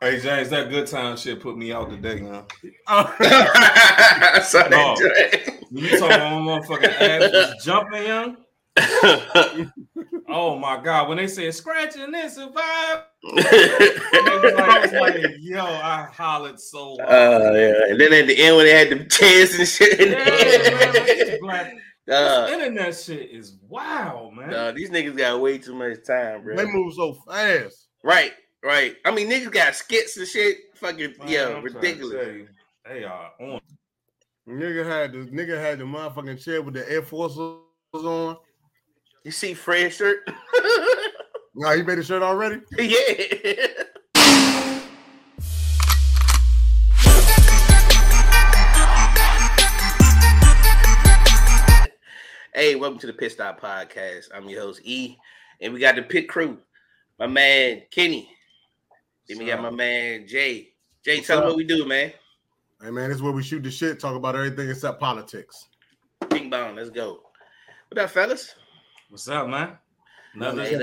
Hey James, that good time shit put me out today, man. I saw No. you talking about my motherfucking ass was jumping, young. Oh my god, when they said scratching this survive, it was like, I was like, yo, I hollered so hard. Uh, yeah. And then at the end when they had the chairs and shit. in Yeah, man, there. this black Uh, this internet shit is wild, man. no, these niggas got way too much time, bro. They move so fast. Right, right. I mean, niggas got skits and shit. Fucking Man, yo, I'm ridiculous. tell you, They are on. Nigga had the nigga had the motherfucking chair with the Air Force on. You see Fred's shirt? Nah, he made a shirt already. yeah. Hey, welcome to the Pitt Stop Podcast. I'm your host E, and we got the pit crew. My man Kenny. Then we got my man Jay. Jay, What's tell them up? what we do, man. Hey man, this is where we shoot the shit, talk about everything except politics. Bing bong, let's go. What up, fellas? What's up, man? Another Man, Yeah,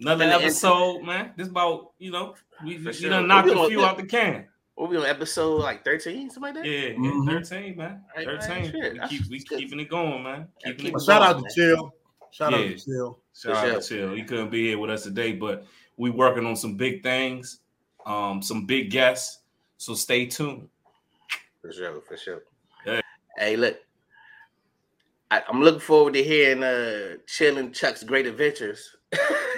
another in the episode, man. This about you know we, For we sure. done knocked We a gonna- few out the can. What we on episode like 13, something like that? Yeah, yeah, Mhm. thirteen, man. Right, right, Thirteen. shit. We keep we keeping it going, man. Keeping keep it But shout going, out to man. Chill. Shout out to Chill. Shout For out to Chill. He couldn't be here with us today, but we working on some big things, um, some big guests. So stay tuned. For sure, for sure. Yeah. Hey, look. I, I'm looking forward to hearing uh Chillin' Chuck's great adventures.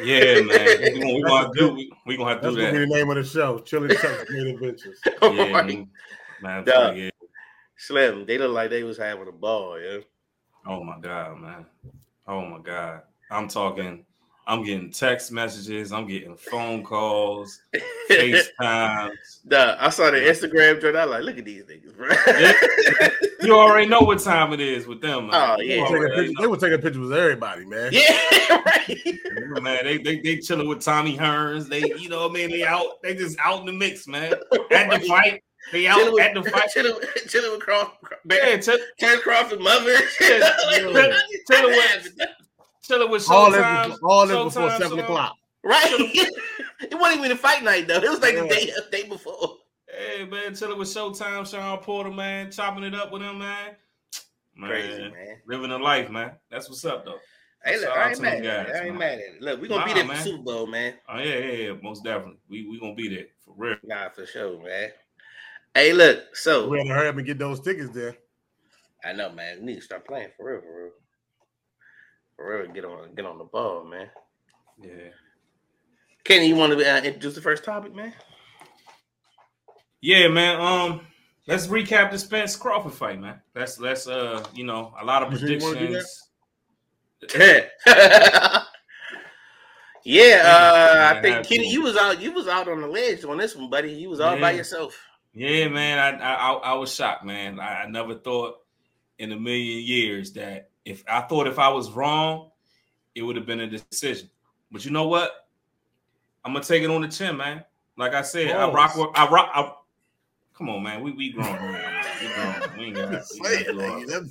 Yeah, man. We gonna, we gonna do we, we gonna have to That's do gonna be that. the name of the show. Chilling Chuck's Great Adventures. Yeah, Right. man. man Duh. yeah. Slim, they look like they was having a ball, yeah. Oh my god, man. Oh my god. I'm talking. I'm getting text messages. I'm getting phone calls, FaceTimes. Duh, I saw the Instagram joint. I like, look at these niggas, bro. You already know what time it is with them. Man. Oh, yeah. They, were taking pictures, they were taking pictures with everybody, man. yeah, right. know, man. They they they chilling with Tommy Hearns. They you know what I mean. They out. They just out in the mix, man. At the fight. They out Chilling at the with, fight. chilling, chilling with Cross, Yeah, chill, Crawford's mother. Yeah, chilling with chilling with All Showtime. this, all this before Showtime, seven so- o'clock. Right. it wasn't even a fight night though. It was like the Yeah. day day before. Hey man, chilling with Showtime, Shawn Porter, man, chopping it up with him, man. Man, Crazy, man. living a life, man. That's what's up, though. Hey, look, I out ain't to mad them at it. guys, I ain't man. mad at it. Look, we're gonna be Nah, there for. Super Bowl, man. Oh yeah, yeah, yeah, most definitely. We we gonna be there for real. Nah, for sure, man. Hey, look, so We had to hurry up and get those tickets there. I know, man. We need to start playing for real, for real. For real, get on get on the ball, man. Yeah. Kenny, you want to uh, introduce the first topic, man? Yeah, man. Um, let's recap the Spence Crawford fight, man. That's that's uh, you know, a lot of You sure you wanna do predictions. yeah, uh, I think Kenny, you was out. You was out on the ledge on this one, buddy. You was all by yourself. Yeah, man. I I, I I was shocked, man. I, I never thought in a million years that if I thought if I was wrong, it would have been a decision. But you know what? I'm gonna take it on the chin, man. Like I said, I rock. with- I rock. I, come on, man. We we grown. Man. We grown. We ain't got. Just We got to grow up.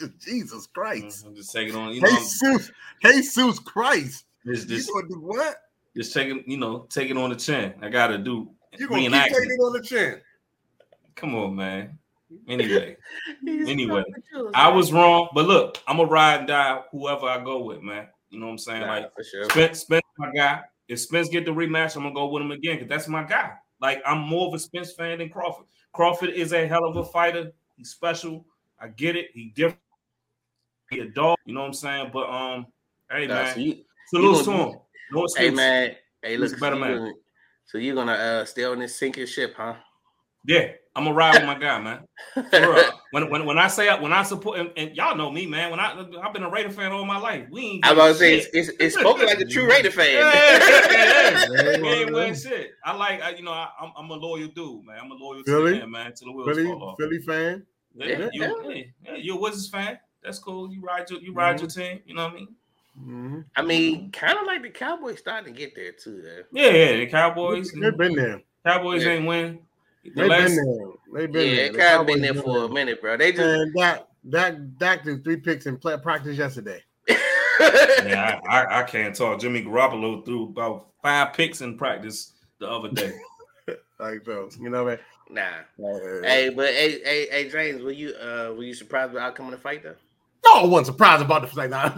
it. Jesus Christ. I'm just taking on. You know, I'm Jesus, Jesus Christ. just You just, gonna do what? just taking. You know, taking on the chin. I gotta do. You gonna keep taking it on the chin? Come on, man. Anyway. Anyway, I was wrong, but look, I'm gonna ride and die whoever I go with, man. You know what I'm saying? Nah, like for sure. Spence, Spence, my guy. If Spence get the rematch, I'm gonna go with him again because that's my guy. Like I'm more of a Spence fan than Crawford. Crawford is a hell of a fighter. He's special. I get it. He different. He a dog. You know what I'm saying? But um, hey Nah, man, so you, salute you to gonna- him. No hey man, hey He's look, a better so man. Gonna, so you're gonna uh, stay on this sinking ship, huh? Yeah, I'm gonna ride with my guy, man. For real. when, when when I say when I support and, and y'all know me, man. When I I've been a Raider fan all my life. We ain't I was about to say shit. it's, it's, it's spoken like a true Raider fan. Yeah, yeah, yeah. Yeah, We ain't well, win shit. I like, I, you know, I, I'm, I'm a loyal dude, man. I'm a loyal Philly? to the end, man. To the wheels Philly, fall off. Philly fan. Yeah, Yeah, you, yeah. yeah, yeah, you're a Wizards fan. That's cool. You ride your, you ride Mm-hmm. your team. You know what I mean? Mhm. I mean, kind of like the Cowboys starting to get there too. Though. Yeah, yeah. The Cowboys, They've been there. Cowboys Yeah. ain't win. The They've last, been there. They've been yeah, there. it The kind of been Cowboys there for a minute, bro. They just And that that Dak did three picks in play, practice yesterday. yeah, I, I, I can't talk. Jimmy Garoppolo threw about five picks in practice the other day. Like so, you know what Nah. I mean? Uh, Hey, but hey, hey, hey, James, were you uh were you surprised with the outcome of the fight though? no, I wasn't surprised about the fight. Nah,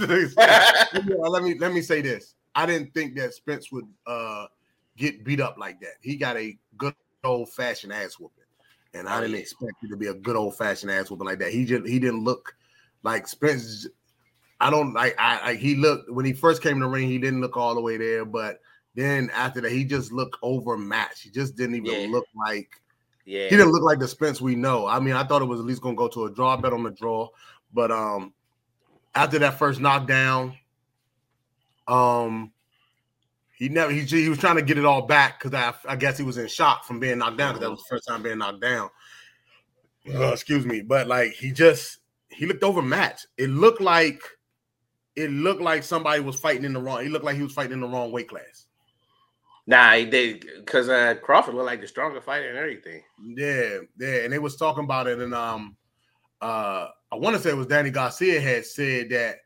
let me let me say this. I didn't think that Spence would uh get beat up like that. He got a good old fashioned ass whooping, and I didn't expect it to be a good old fashioned ass whooping like that. He just he didn't look like Spence. I don't like I, I he looked when he first came in the ring. He didn't look all the way there, but then after that, he just looked overmatched. He just didn't even Yeah. look like yeah. he didn't look like the Spence we know. I mean, I thought it was at least gonna go to a draw, bet on the draw, but um, after that first knockdown, um, he never he he was trying to get it all back because I I guess he was in shock from being knocked down because that was the first time being knocked down. Uh, excuse me, but like he just he looked overmatched. It looked like it looked like somebody was fighting in the wrong. He looked like he was fighting in the wrong weight class. Nah, he did because uh Crawford looked like the stronger fighter and everything. Yeah, yeah, and they was talking about it, and um, uh, I want to say it was Danny Garcia had said that,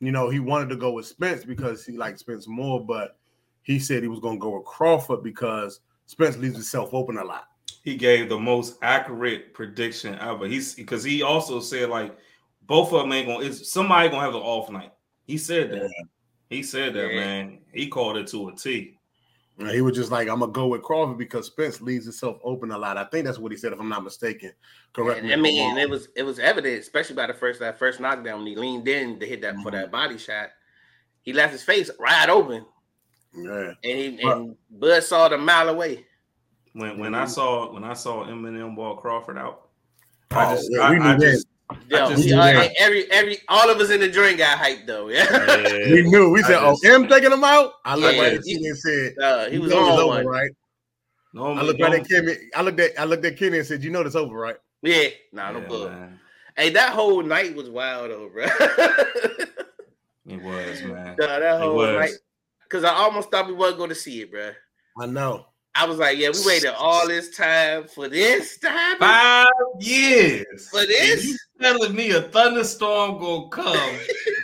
you know, he wanted to go with Spence because he liked Spence more, but he said he was going to go with Crawford because Spence leaves himself open a lot. He gave the most accurate prediction ever. He's because he also said like both of them ain't gonna. Is somebody gonna have an off night? He said that. He said that, Yeah. man. He called it to a T. And he was just like, I'm gonna go with Crawford because Spence leaves himself open a lot. I think that's what he said, if I'm not mistaken. Correct And, me. I mean, wrong. it was it was evident, especially by the first that first knockdown when he leaned in to hit that for Mhm. that body shot. He left his face wide open, yeah. and he and Bud saw it a mile away. When when I Mhm. saw when I saw Eminem ball Crawford out, Oh, I just yeah, I, we knew I that. just Yo, just- we all- Yeah. every every all of us in the joint got hyped though. Yeah, We knew. We said, just- "Oh, M taking him out." I looked Yeah. right at Kenny and said, uh, he "You was know it's on over, one. right?" No, I looked right at Kenny. I looked at I looked at Kenny and said, "You know it's over, right?" Yeah, nah, no Yeah, bull. Hey, that whole night was wild though, bro. It was, man. Nah, that It whole was. night, because I almost thought we wasn't going to see it, bro. I know. I was like, yeah, we waited all this time for this to happen. Five years. For And this? you telling me a thunderstorm gonna come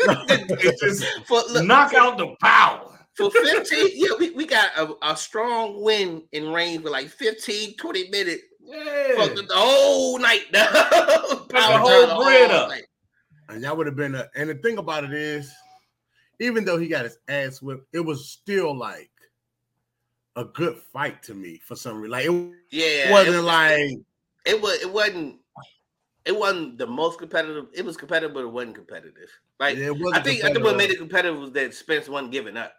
just for, look, knock for, out the power. for 15 yeah we, we got a, a strong wind and rain for like 15 20 minutes Yeah. for the, the whole night Power the whole bread all up. night. And that would have been a. And the thing about it is, even though he got his ass whipped, it was still like a good fight to me for some reason. Like it yeah wasn't it, was- like it was it wasn't it wasn't the most competitive it was competitive but it wasn't competitive like it wasn't. I think I think what made it competitive was that Spence wasn't giving up.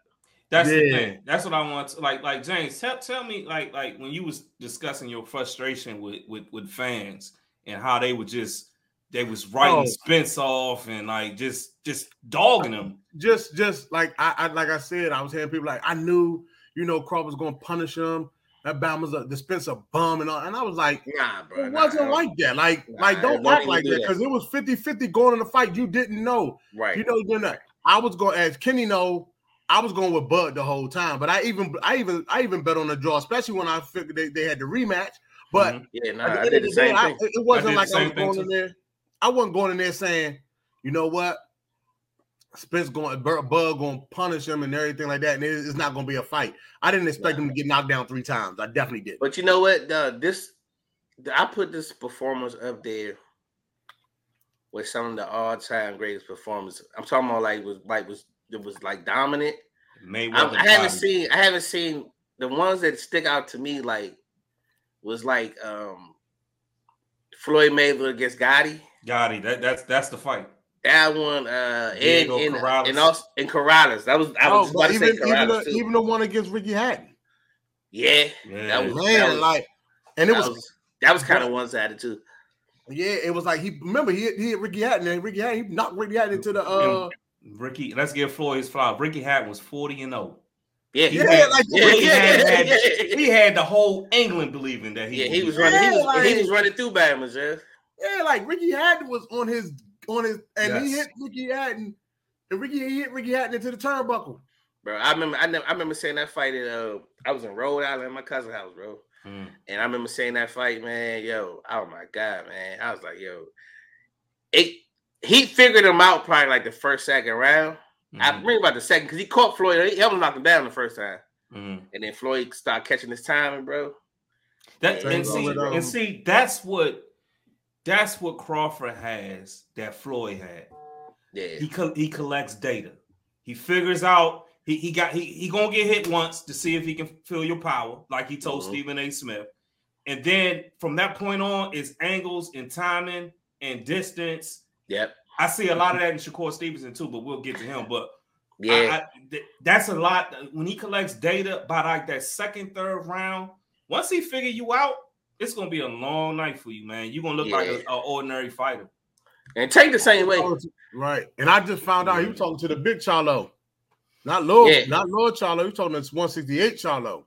That's the thing. That's what I want. To, like, like James, tell tell me, like, like when you was discussing your frustration with with with fans and how they were just they was writing Oh. Spence off and like just just dogging him. just just like I, I like I said, I was hearing people like I knew, you know, Crawford was gonna punish him. That Bama's a dispenser bum and all. And I was like, Nah, bro. it wasn't I don't- like that. Like, Nah, like don't don't act like do that that. because it was 50-50 going in the fight. You didn't know. right. You know, you're not. I was going as Kenny know. I was going with Bud the whole time, but I even, I even, I even bet on the draw, especially when I figured they, they had the rematch. But Mhm. yeah, nah, at the I did of the the day, same I, thing. it it wasn't did like I was thing going in there. I wasn't going in there saying, you know what, Spence going, Bud going to punish him and everything like that, and it- it's not going to be a fight. I didn't expect him to get knocked down three times. I definitely did. But you know what? Uh, this I put this performance up there with some of the all-time greatest performances. I'm talking about like was like was it was like dominant. I, Mayweather. I haven't Gatti. seen I haven't seen the ones that stick out to me like was like um Floyd Mayweather against Gatti. Gatti. That that's that's the fight. That one, uh, and Diego and, Corrales. and also and Corrales. That was I was Oh, about to even, say even, Corrales the, too. even the one against Ricky Hatton, yeah, Yeah. that was man, that was, like, and it that was, was that was kind of one sided too. yeah, it was like he remember he hit, he hit Ricky Hatton and Ricky Hatton he knocked Ricky Hatton into the uh Ricky, let's give Floyd his flowers. Ricky Hatton was 40 and 0. Yeah, He Yeah, had, like- yeah, Ricky yeah, Hatton yeah, had, yeah. he had the whole England believing that he Yeah, would he was the- running. He was Yeah, he was running through Bama, Jeff. Yeah, like Ricky Hatton was on his on his and he hit Ricky Hatton and Ricky he hit Ricky Hatton into the turnbuckle. Bro, I remember I, never, I remember saying that fight at uh I was in Rhode Island at my cousin's house, bro. Mm. And I remember saying that fight, man, yo, oh my god, man. I was like, yo, it he figured him out probably like the first second round. I Mhm. remember about the second because he caught Floyd. He almost knocked him down the first time. Mhm. And then Floyd started catching his timing, bro. That Yeah, and see um, and see that's what that's what Crawford has that Floyd had. Yeah. He co- he collects data. He figures out he, he got he he gonna get hit once to see if he can feel your power, like he told Mhm. Stephen A. Smith. And then from that point on, it's angles and timing and distance. Yep. I see a lot of that in Shakur Stevenson too, but we'll get to him. But I- Yeah. I- th- that's a lot when he collects data by like that second, third round. Once he figure you out, it's gonna be a long night for you, man. You're gonna look like Yeah. an ordinary fighter. and take the same way. Right. And I just found out he was talking to the big Charlo. Not Lord, Yeah. not Lord Charlo. He was talking to 168 Charlo.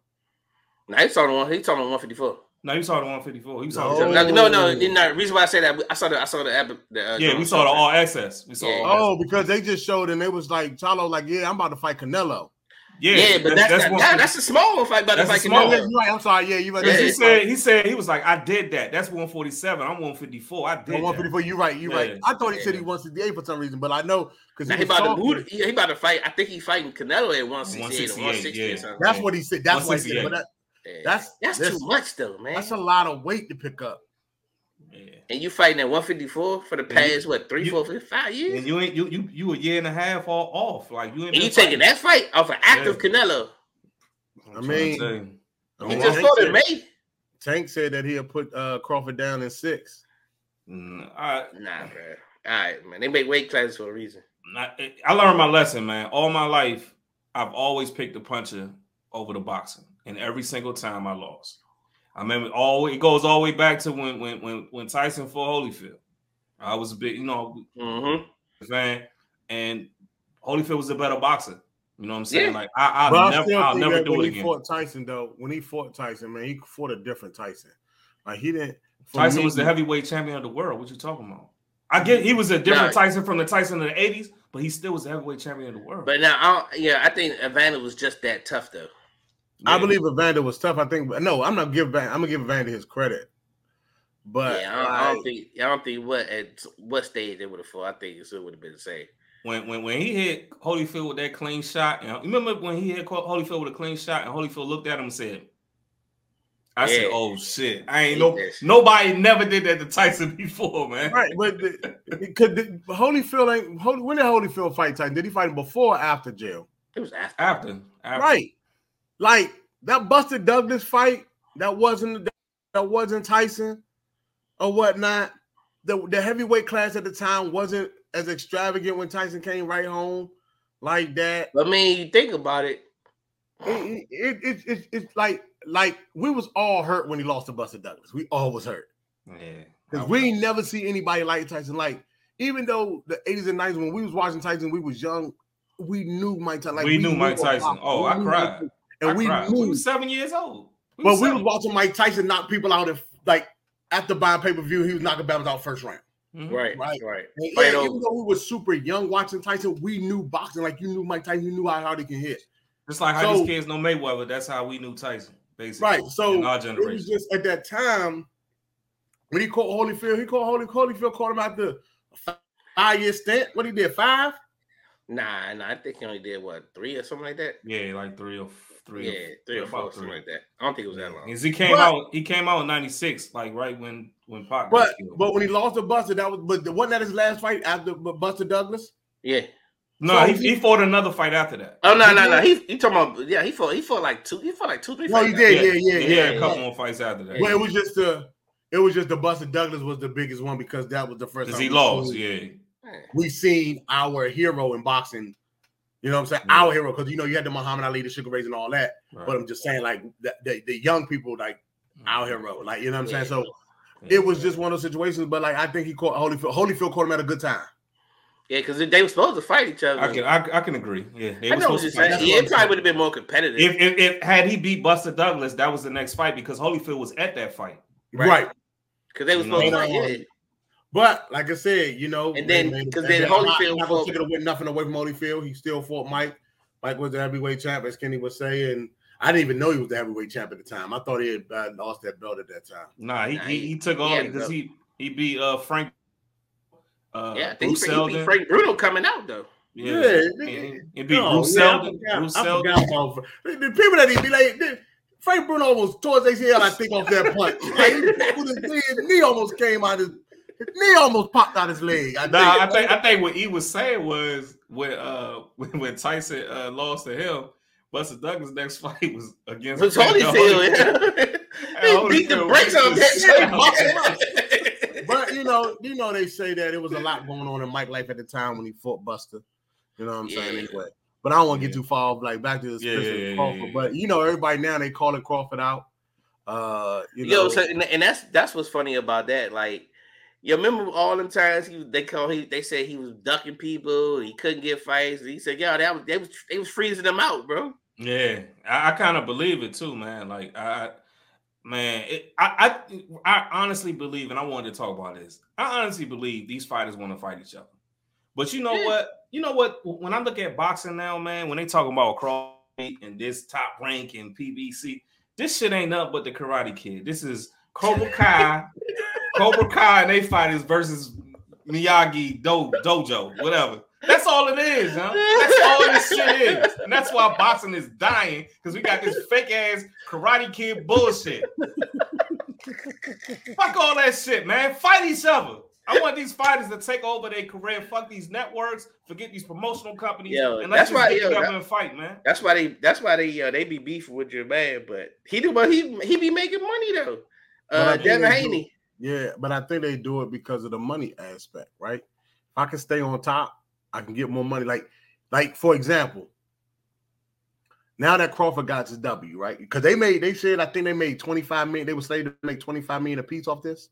Now he's on one. He's on 154. No, you saw the 154. You saw No. the No, no, no. The no, reason why I say that, I saw the, I saw the, ab- the uh, yeah, we saw the all access. We saw Yeah. all Oh, because they just showed and it was like Charlo, like, yeah, I'm about to fight Canelo. Yeah, Yeah, but that's that's, one- that, that's a small one fight, but That's if a I can small yeah, one. right. I'm sorry. Yeah, you right. Yeah, he said he said he was like, I did that. That's 147. I'm 154. I did. No, that. 154. You're right. You're right. I thought he said he Yeah. 168 for some reason, but I know because Now he about to move, he, he about to fight. I think he fighting Canelo at 168 or 160 yeah. or something. That's what he said. That's what he said. But that, Yeah. that's- that's that's- too much though, man. that's a lot of weight to pick up. Yeah. and you fighting at 154 for the And you- past what three, you- four, five years? And you ain't you you you a year and a half all off. Like you ain't And you been taking that fight off an active Canelo? I I'm trying to mean, tell He just Tank fought in said- May. Tank said that he'll put uh, Crawford down in six. Mm, I, Nah, bro. All right, man. They make weight classes for a reason. not, I learned my lesson, man. All my life, I've always picked the puncher over the boxing, and every single time I lost. I remember all it goes all the way back to when when when when Tyson fought Holyfield. I was a big, you know, Mm-hmm. fan, and Holyfield was a better boxer. You know what I'm saying? Yeah. Like I, But I'll never, I'll think never that do when it he again. fought Tyson, though, when he fought Tyson, man, he fought a different Tyson. Like he didn't. Tyson me- was the heavyweight champion of the world. What you talking about? I get he was a different Nah. Tyson from the Tyson of the '80s, but he still was the heavyweight champion of the world. But now, I yeah, I think Evander was just that tough though. I believe Evander was tough. I think no, I'm not give Van, I'm gonna give Evander his credit. But yeah, I don't, I don't think I don't think what at what stage they would have fought. I think it still would have been the same. when when when he hit Holyfield with that clean shot, you know, you remember when he hit Holyfield with a clean shot, and Holyfield looked at him and said, "I said, oh shit, I ain't He no just- nobody never did that to Tyson before, man." right, but the, could Holyfield ain't Holy, when did Holyfield fight Tyson? Did he fight him before or after jail? It was after. After, after. Right, like that Buster Douglas fight that wasn't that wasn't Tyson or whatnot. The the heavyweight class at the time wasn't as extravagant when Tyson came right home like that. I mean, you think about it. it, it, it, it, it's like like we was all hurt when he lost to Buster Douglas. We all was hurt Yeah, because we ain't never see anybody like Tyson. Like even though the 80s and 90s when we was watching Tyson, we was young. We knew Mike Tyson. Like We knew Mike about Tyson. Oh, We I cried. Mike Tyson. and I we cried. knew. we was seven years old. We but we was watching Mike Tyson knock people out if like after buying pay per view, he was knocking battles out first round. Mhm. Right, Right. right, right. And Fight yeah, over. even though we were super young watching Tyson, we knew boxing. Like you knew Mike Tyson, you knew how hard he can hit. Just like how So- these kids know Mayweather, that's how we knew Tyson, basically. Right. So in our it was just at that time when he caught Holyfield, he caught Holy Holyfield caught him after the five year stint. What he did, five? Nah, nah. I think he only did what three or something like that. Yeah, like three or three. yeah, three or four, something three. like that. I don't think it was that long. Because he came But- out, he came out in '96, like right when when Pac But killed. but when he lost to Buster, that was but wasn't that his last fight after Buster Douglas? Yeah. no, so he, he- he fought another fight after that. Oh no, no, no. did? He he talking about yeah. He fought. He fought like two. He fought like two, three. No, he did. after. Yeah, yeah, he had yeah. a couple more fights after that. Well, it was just the it was just the Buster Douglas was the biggest one because that was the first Because time he lost, yeah. Yeah. we seen our hero in boxing. You know what I'm saying? Yeah. Our hero, because you know you had the Muhammad Ali, the Sugar Rays, and all that. Right. But I'm just saying, like the, the, the young people, like Mm-hmm. our hero, like you know what I'm Yeah. saying. So Yeah. it was just one of those situations. But like I think he caught Holyfield. Holyfield caught him at a good time. Yeah, because they were supposed to fight each other. I can I, I can agree. Yeah, they I were know what supposed you're to fight. saying. Yeah, it probably would have been more competitive. If, if if had he beat Buster Douglas, that was the next fight because Holyfield was at that fight. Right. Right. Because they were You supposed to know, fight. Yeah. But like I said, you know, And then- 'cause and then Holyfield I'm not fought- take it away, nothing away from Holyfield. He still fought Mike. Mike was the heavyweight champ, as Kenny was saying. I didn't even know he was the heavyweight champ at the time. I thought he had uh, lost that belt at that time. Nah, he Nah, he, he- he took he all had because to he he beat uh Frank. Uh, Yeah, I think Bruce he, he beat Frank Bruno coming out though. Yeah, Yeah, he, he beat No, Bruce yeah, I Seldon. forgot- Bruce I Seldon. forgot about- the, the people that he be like, the, Frank Bruno almost towards ACL, I think, off that punch. Like, his, knee, his knee almost came out of his, his knee almost popped out his leg. I nah, think. I think I think what he was saying was when uh when, when Tyson uh, lost to him, Buster Douglas' next fight was against was Holyfield. Yeah. he beat the brakes on that. but you know, you know, they say that it was a lot going on in Mike life at the time when he fought Buster. You know what I'm yeah. saying? Anyway. But I don't want to get too far off, like back to this yeah, yeah, Crawford. But you know, everybody now they call it Crawford out. Uh, you know, Yo, so, and that's that's what's funny about that. Like, you remember all them times he they call he they said he was ducking people, he couldn't get fights. He said, "Yeah, that was they was they was freezing them out, bro." Yeah, I, I kind of believe it too, man. Like I, man, it, I, I, I honestly believe, and I wanted to talk about this. I honestly believe these fighters want to fight each other. But you know yeah. what? You know what? When I look at boxing now, man, when they talking about cross and this top rank and PBC, this shit ain't nothing but the Karate Kid. This is Cobra Kai, Cobra Kai, and they fighters versus Miyagi Do, Dojo, whatever. That's all it is, huh? That's all this shit is. And that's why boxing is dying because we got this fake ass Karate Kid bullshit. Fuck all that shit, man. Fight each other. I want these fighters to take over their career. Fuck these networks. Forget these promotional companies. Yo, and let's that's why, yo, that, and fight, man. That's why they. That's why they. Uh, they be beefing with your man, but he do. But he he be making money though. Uh, Devin Haney. Yeah, but I think they do it because of the money aspect, right? If I can stay on top, I can get more money. Like, like for example, now that Crawford got his W, right? Because they made, they said, I think they made 25 million. They were slated to make 25 million a piece off this.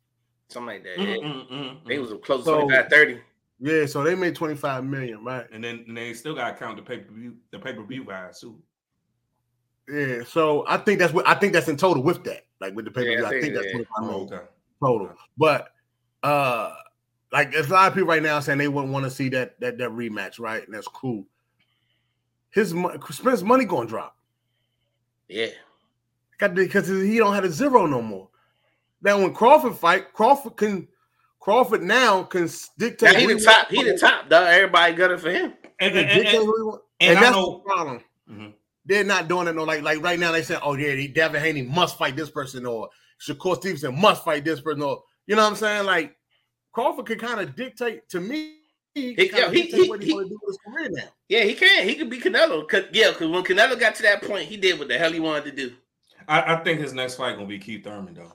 Something like that. Yeah. Mm, mm, they was close so, to 25, 30. Yeah, so they made 25 million, right? And then and they still got to count the pay per view, the pay per view guys too. Yeah, so I think that's what I think that's in total with that, like with the pay per view. Yeah, I, I, think, that's 25 million oh, okay. Total. But uh, like there's a lot of people right now saying they wouldn't want to see that that that rematch, right? And that's cool. His Spence money gonna drop. Yeah, because he don't have a zero no more. Now, when Crawford fight, Crawford can Crawford now can dictate. Now he the top. He the top. Dog. Everybody got it for him. And, and, and, and, and that's know, the problem. Mm-hmm. They're not doing it. No, like like right now they say, oh yeah, Devin Haney must fight this person, or Shakur Stevenson must fight this person, or you know what I'm saying? Like Crawford could kind of dictate to me. He, he, yeah, he, he, what he, do with his career now. Yeah, he can. He could be Canelo. Cause, yeah, because when Canelo got to that point, he did what the hell he wanted to do. I, I think his next fight gonna be Keith Thurman though.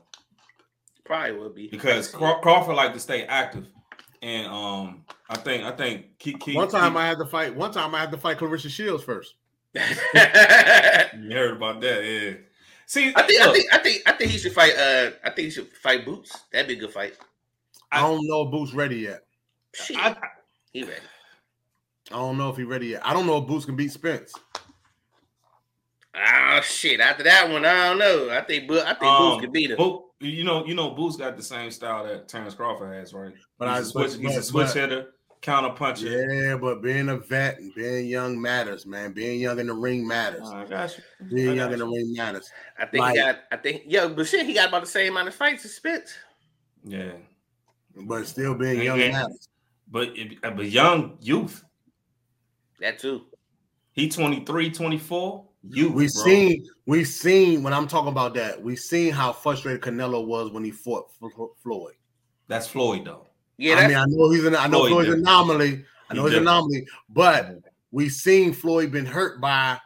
Probably will be because Crawford like to stay active, and um, I think I think Keith, Keith, one time Keith, I had to fight. One time I had to fight Claressa Shields first. you heard about that, yeah. See, I think, I think I think I think he should fight. Uh, I think he should fight Boots. That'd be a good fight. I, don't know if Boots ready yet. I, he ready. I don't know if he ready yet. I don't know if Boots can beat Spence. Oh shit! After that one, I don't know. I think I think um, Boots can beat him. Bo- you know, you know, Boots got the same style that Terence Crawford has, right? But he's I a switch, but, he's a switch but, hitter, counter puncher. Yeah, but being a vet and being young matters, man. Being young in the ring matters. Oh, I got you. Being young you. in the ring matters. I think like, he got. I think yeah, but shit, he got about the same amount of fights as Spence. Yeah, but still being young yeah. matters. But uh, but young youth. That too. He 23, 24. You we seen we seen when I'm talking about that, we seen how frustrated Canelo was when he fought Floyd. That's Floyd though. Yeah, I mean, I know he's an I know Floyd Floyd's an anomaly. I know he's an anomaly, but we've seen Floyd been hurt by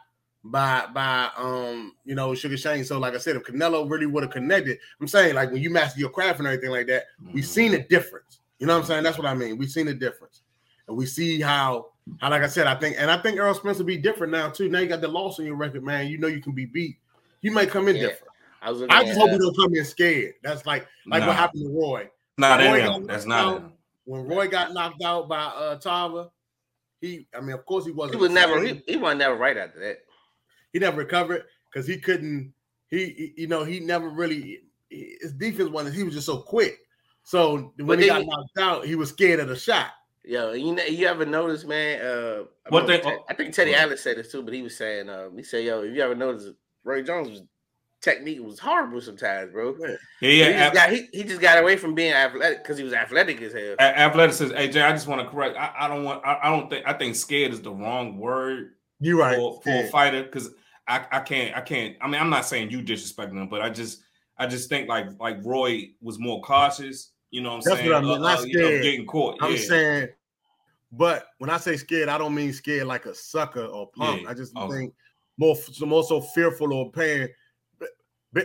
by by um you know Sugar Shane. So like I said, if Canelo really would have connected, I'm saying like when you master your craft and everything like that, mm-hmm. we've seen a difference. You know what I'm saying? That's what I mean. We've seen a difference, and we see how how, like I said, I think, and I think Errol Spence will be different now too. Now you got the loss on your record, man. You know you can be beat. You might come in yeah. different. I, was I just hope he don't come in scared. That's like like nah. what happened to Roy. Not Roy him. That's not him. When Roy got knocked out by uh Tarver, he, I mean, of course he wasn't. He was never. He, he was never right after that. He never recovered because he couldn't. He, he, you know, he never really. His defense wasn't. He was just so quick. So when he got he, knocked out, he was scared of the shot. Yo, you know, you ever notice, man? Uh, what they, I think Teddy Atlas said this too, but he was saying, um, he said, "Yo, if you ever notice, Roy Jones' technique was horrible sometimes, bro. Yeah, yeah. He just, got, he, he just got away from being athletic because he was athletic as hell. Athletic says, "Hey Jay, I just want to correct. I, I don't want. I, I, don't think. I think scared is the wrong word. You right for, for a fighter because I, I can't I can't. I mean, I'm not saying you disrespecting him, but I just I just think like like Roy was more cautious. You know what I'm That's saying? What I mean. Uh, not uh, scared. You know, getting caught. I'm yeah. saying, but when I say scared, I don't mean scared like a sucker or punk. Yeah. I just okay. think more more so fearful or paying, but, but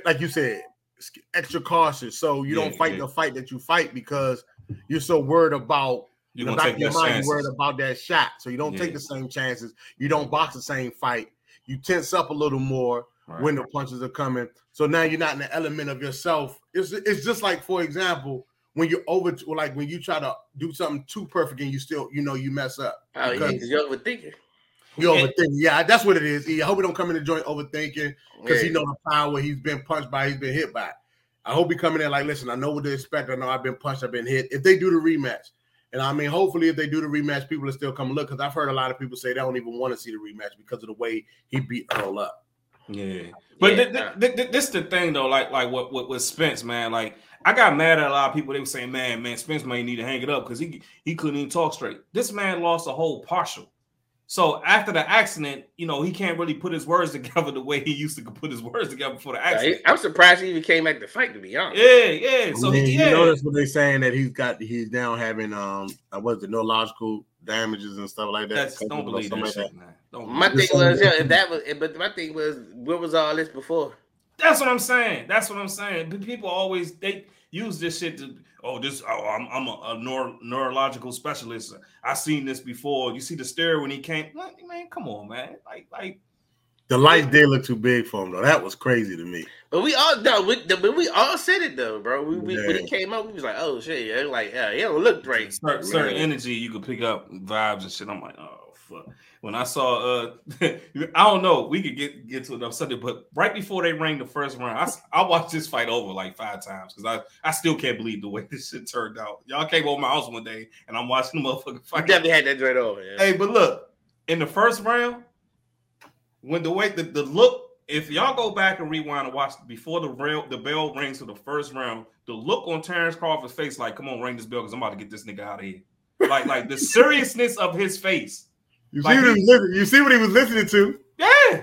like you said, extra cautious. So you yeah, don't fight the fight that you fight because you're so worried about you're in the back of your mind, you're worried about that shot. So you don't take the same chances. You don't box the same fight. You tense up a little more right. when the punches are coming. So now you're not in the element of yourself. It's it's just like, for example, when you're over to, like when you try to do something too perfect and you still you know you mess up. Oh yeah, because you're overthinking. You overthinking. Yeah, that's what it is. I hope he don't come in the joint overthinking because yeah. he know the power he's been punched by, he's been hit by. I hope he coming in like, listen, I know what to expect. I know I've been punched, I've been hit. If they do the rematch, and I mean, hopefully, if they do the rematch, people will still come look because I've heard a lot of people say they don't even want to see the rematch because of the way he beat Errol up. Yeah, but yeah. Th- th- th- this the thing though, like like what what with Spence, man. Like I got mad at a lot of people. They were saying, "Man, man, Spence might need to hang it up because he he couldn't even talk straight." This man lost a whole partial. So after the accident, you know, he can't really put his words together the way he used to put his words together before the accident. I'm surprised he even came back to fight. To be honest, yeah, yeah. So I mean, yeah. you notice what they're saying that he's got he's now having um uh, what's the neurological damages and stuff like that. That's, don't believe that shit, man. Don't my thing was yeah, if that was but my thing was where was all this before? That's what I'm saying. That's what I'm saying. People always they use this shit to oh this oh, I'm I'm a, a neuro, neurological specialist. I seen this before. You see the stare when he came. Like, man, come on, man. Like like the lights did look too big for him though. That was crazy to me. But we all no, we, but we all said it though, bro. We, we when he came up, we was like, oh shit, yeah, like yeah, it don't look great. Certain, certain energy you could pick up vibes and shit. I'm like, oh fuck when I saw uh I don't know, we could get get to another Sunday, but right before they rang the first round, I, I watched this fight over like five times because I, I still can't believe the way this shit turned out. Y'all came over my house one day and I'm watching the motherfucking fight. You definitely had that joint over. Yeah. Hey, but look, in the first round, when the way the, the look, if y'all go back and rewind and watch before the rail, the bell rings for the first round, the look on Terence Crawford's face, like, come on, ring this bell because I'm about to get this nigga out of here. Like, like the seriousness of his face you like see what he, was You see what he was listening to? Yeah.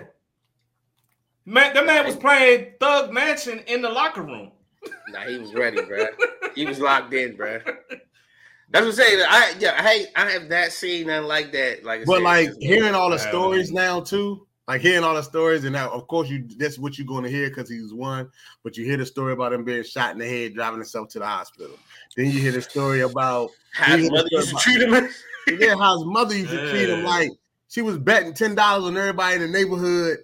Man, that man was playing Thug Mansion in the locker room. Nah, he was ready, bro. he was locked in, bro. That's what I'm saying. I yeah, I I have not seen nothing like that. Like, but like hearing all the stories now too, like hearing all the stories, and now of course you that's what you're going to hear because he's one. But you hear the story about him being shot in the head, driving himself to the hospital. Then you hear the story about how his mother used to treat him. yeah, how his mother used to treat him like she was betting ten dollars on everybody in the neighborhood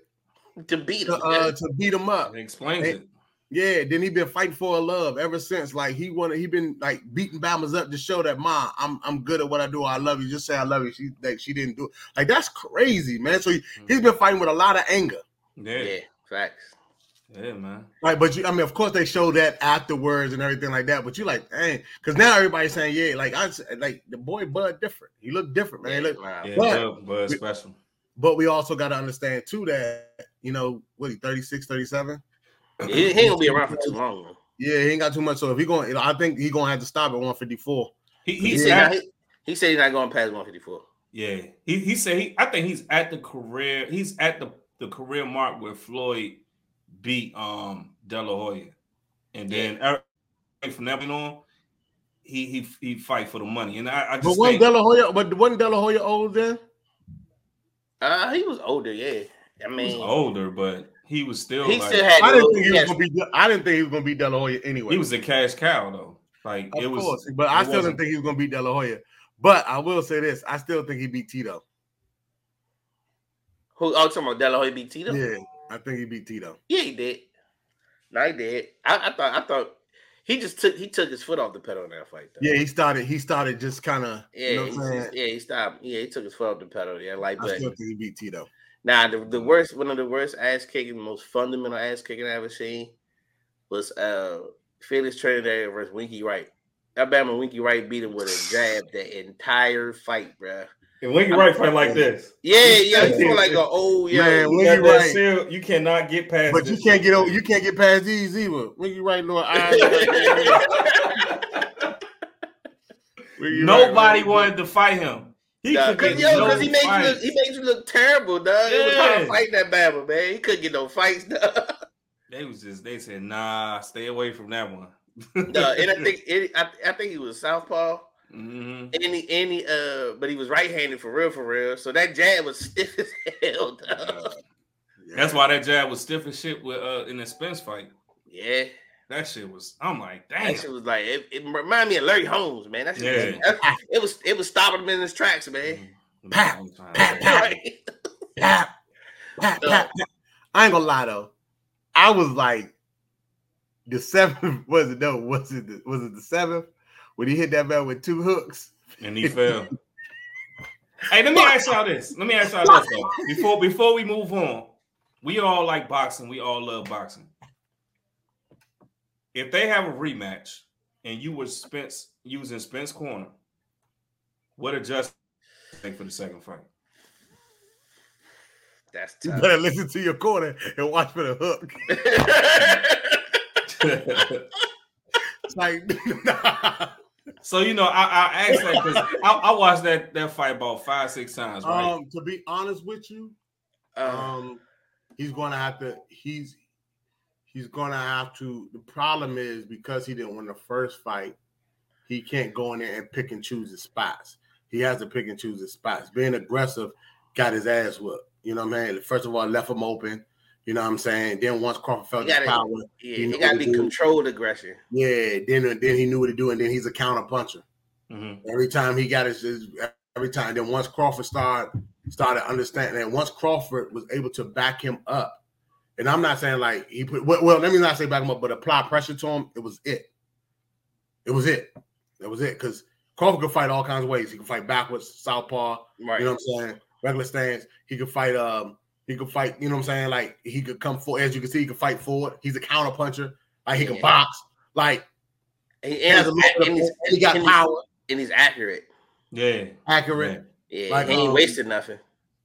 to beat him, to, uh, to beat him up. It explains and, it. Yeah, then he been fighting for a love ever since. Like he wanted, he been like beating Bama's up to show that ma, I'm I'm good at what I do. I love you. Just say I love you. She like she didn't do it. Like that's crazy, man. So he, mm-hmm. he's been fighting with a lot of anger. Yeah, yeah facts. Yeah, man. Right, but you, I mean, of course, they show that afterwards and everything like that. But you like, dang, because now everybody's saying, yeah, like I like the boy Bud different. He looked different, man. Yeah, look, yeah but, Bud special. But we also got to understand too that you know what he 36, 37? He, he ain't gonna be around for too long. Though. Yeah, he ain't got too much. So if he going, I think he gonna have to stop at 154. He he, said, he, he said he's not going past 154. Yeah, he he said he. I think he's at the career. He's at the the career mark where Floyd beat um De La Hoya, and then yeah. from that point on, he he he fight for the money. And I, I just but wasn't De La Hoya, but wasn't De La Hoya old then? Uh, he was older. Yeah, I mean, older, but he was still. He like, still had. I didn't think he was gonna be. I didn't think he was gonna be De La Hoya anyway. He was a cash cow though. Like of it was, course, but I still didn't think he was gonna beat De La Hoya. But I will say this: I still think he beat Tito. Who? Oh, talking about De La Hoya beat Tito? Yeah, I think he beat Tito. Yeah, he did. No, he did. I, I thought. I thought he just took he took his foot off the pedal in that fight. Though. Yeah, he started. He started just kind of. Yeah, you know yeah, he stopped. Yeah, he took his foot off the pedal. Yeah, like. I but, still think he beat Tito. Now the, the worst, one of the worst ass kicking, most fundamental ass kicking I ever seen was uh Felix Trinidad versus Winky Wright. Alabama Winky Wright beat him with a jab the entire fight, bruh. And Winky Wright fight like this. Yeah, yeah, he feel like an old yeah. Man, Winky Wright, you cannot get past. But you can't get over. You can't get past these either. Winky Wright, no Nobody wanted to fight him. He because yo, because he made you look, he made you look terrible, dog. Yeah. It was hard fighting that battle, man. He couldn't get no fights, dog. They was just they said, nah, stay away from that one. no, and I think it, I, I think he was southpaw. Mm-hmm. Any any uh, but he was right handed for real, for real. So that jab was stiff as hell. Dog. Yeah. That's why that jab was stiff as shit with uh in the Spence fight. Yeah. That shit was. I'm like, damn. That shit was like it, it reminded me of Larry Holmes, man. That shit yeah. was, it was it was stopping him in his tracks, man. Pap, pap, pap, pap, pap, pap. I ain't gonna lie though. I was like, the seventh was it no? Was it the, was it the seventh when he hit that man with two hooks and he fell? hey, let me ask y'all this. Let me ask y'all this though. Before before we move on, we all like boxing. We all love boxing if they have a rematch and you were Spence using Spence corner, what adjustment make for the second fight? That's tough. You better listen to your corner and watch for the hook. it's like, so you know, I, I asked that because I, I, watched that that fight about five, six times. Right? Um, to be honest with you, uh, um, he's going to have to. He's he's gonna have to. The problem is because he didn't win the first fight, he can't go in there and pick and choose his spots. He has to pick and choose his spots. Being aggressive got his ass whooped. You know what I mean? First of all, left him open. You know what I'm saying? Then once Crawford felt his power, yeah, he, he got to be controlled aggression. Yeah, then then he knew what to do, and then he's a counter puncher. Mm-hmm. Every time he got his, his, every time. Then once Crawford started started understanding, and once Crawford was able to back him up, and I'm not saying like he put well, well, let me not say back him up, but apply pressure to him. It was it. It was it. That was it. Because Crawford could fight all kinds of ways. He could fight backwards, southpaw. Right. You know what I'm saying? Regular stance. He could fight. Um. He could fight. You know what I'm saying? Like he could come forward. As you can see, he could fight forward. He's a counter puncher. Like he yeah. can box. Like and, and, and, he's, he got and power. and he's accurate. Yeah. Accurate. Yeah. Like, he ain't um, wasted nothing.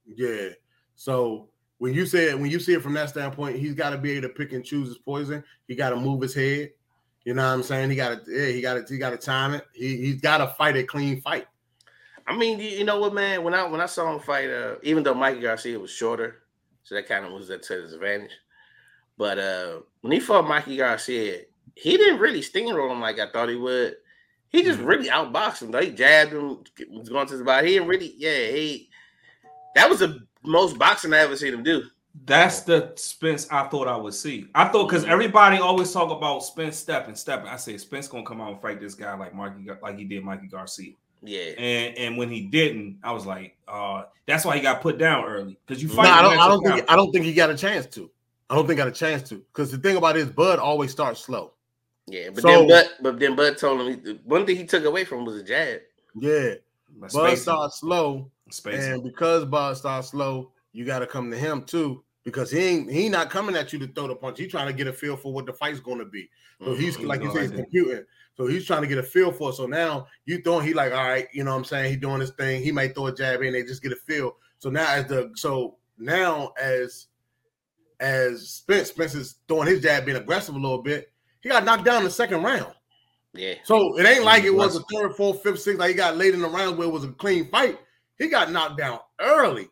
Yeah. So when you say it, when you see it from that standpoint, he's got to be able to pick and choose his poison. He got to move his head. You know what I'm saying? He got to, yeah, he got to, he got to time it. He he's got to fight a clean fight. I mean, you know what, man? When I when I saw him fight, uh, even though Mikey Garcia was shorter, so that kind of was at his advantage. But uh, when he fought Mikey Garcia, he didn't really steamroll him like I thought he would. He just mm-hmm. really outboxed him. He jabbed him, was going to his body. He didn't really, yeah, he. That was the most boxing I ever seen him do. That's the Spence I thought I would see. I thought because everybody always talk about Spence stepping, stepping. I said Spence gonna come out and fight this guy like Marky, like he did Mikey Garcia. Yeah. And and when he didn't, I was like, uh, that's why he got put down early. Because you fight. No, I don't, I don't think I don't think he got a chance to. I don't think he got a chance to. Because the thing about his Bud always starts slow. Yeah, but so, then Bud, but then Bud told him one thing he took away from was a jab. Yeah. Bud starts slow. Spacing. And because Bud starts slow, you got to come to him too because he ain't he not coming at you to throw the punch. He's trying to get a feel for what the fight's going to be. So mm-hmm. he's like you say, he's computing. So he's trying to get a feel for. It. So now you throwing, he like, all right, you know what I'm saying? He doing his thing. He might throw a jab in, they just get a feel. So now as the so now as as Spence, Spence is throwing his jab, being aggressive a little bit. He got knocked down in the second round. Yeah. So it ain't like it was a third, fourth, fifth, sixth. Like he got late in the round where it was a clean fight. He got knocked down early.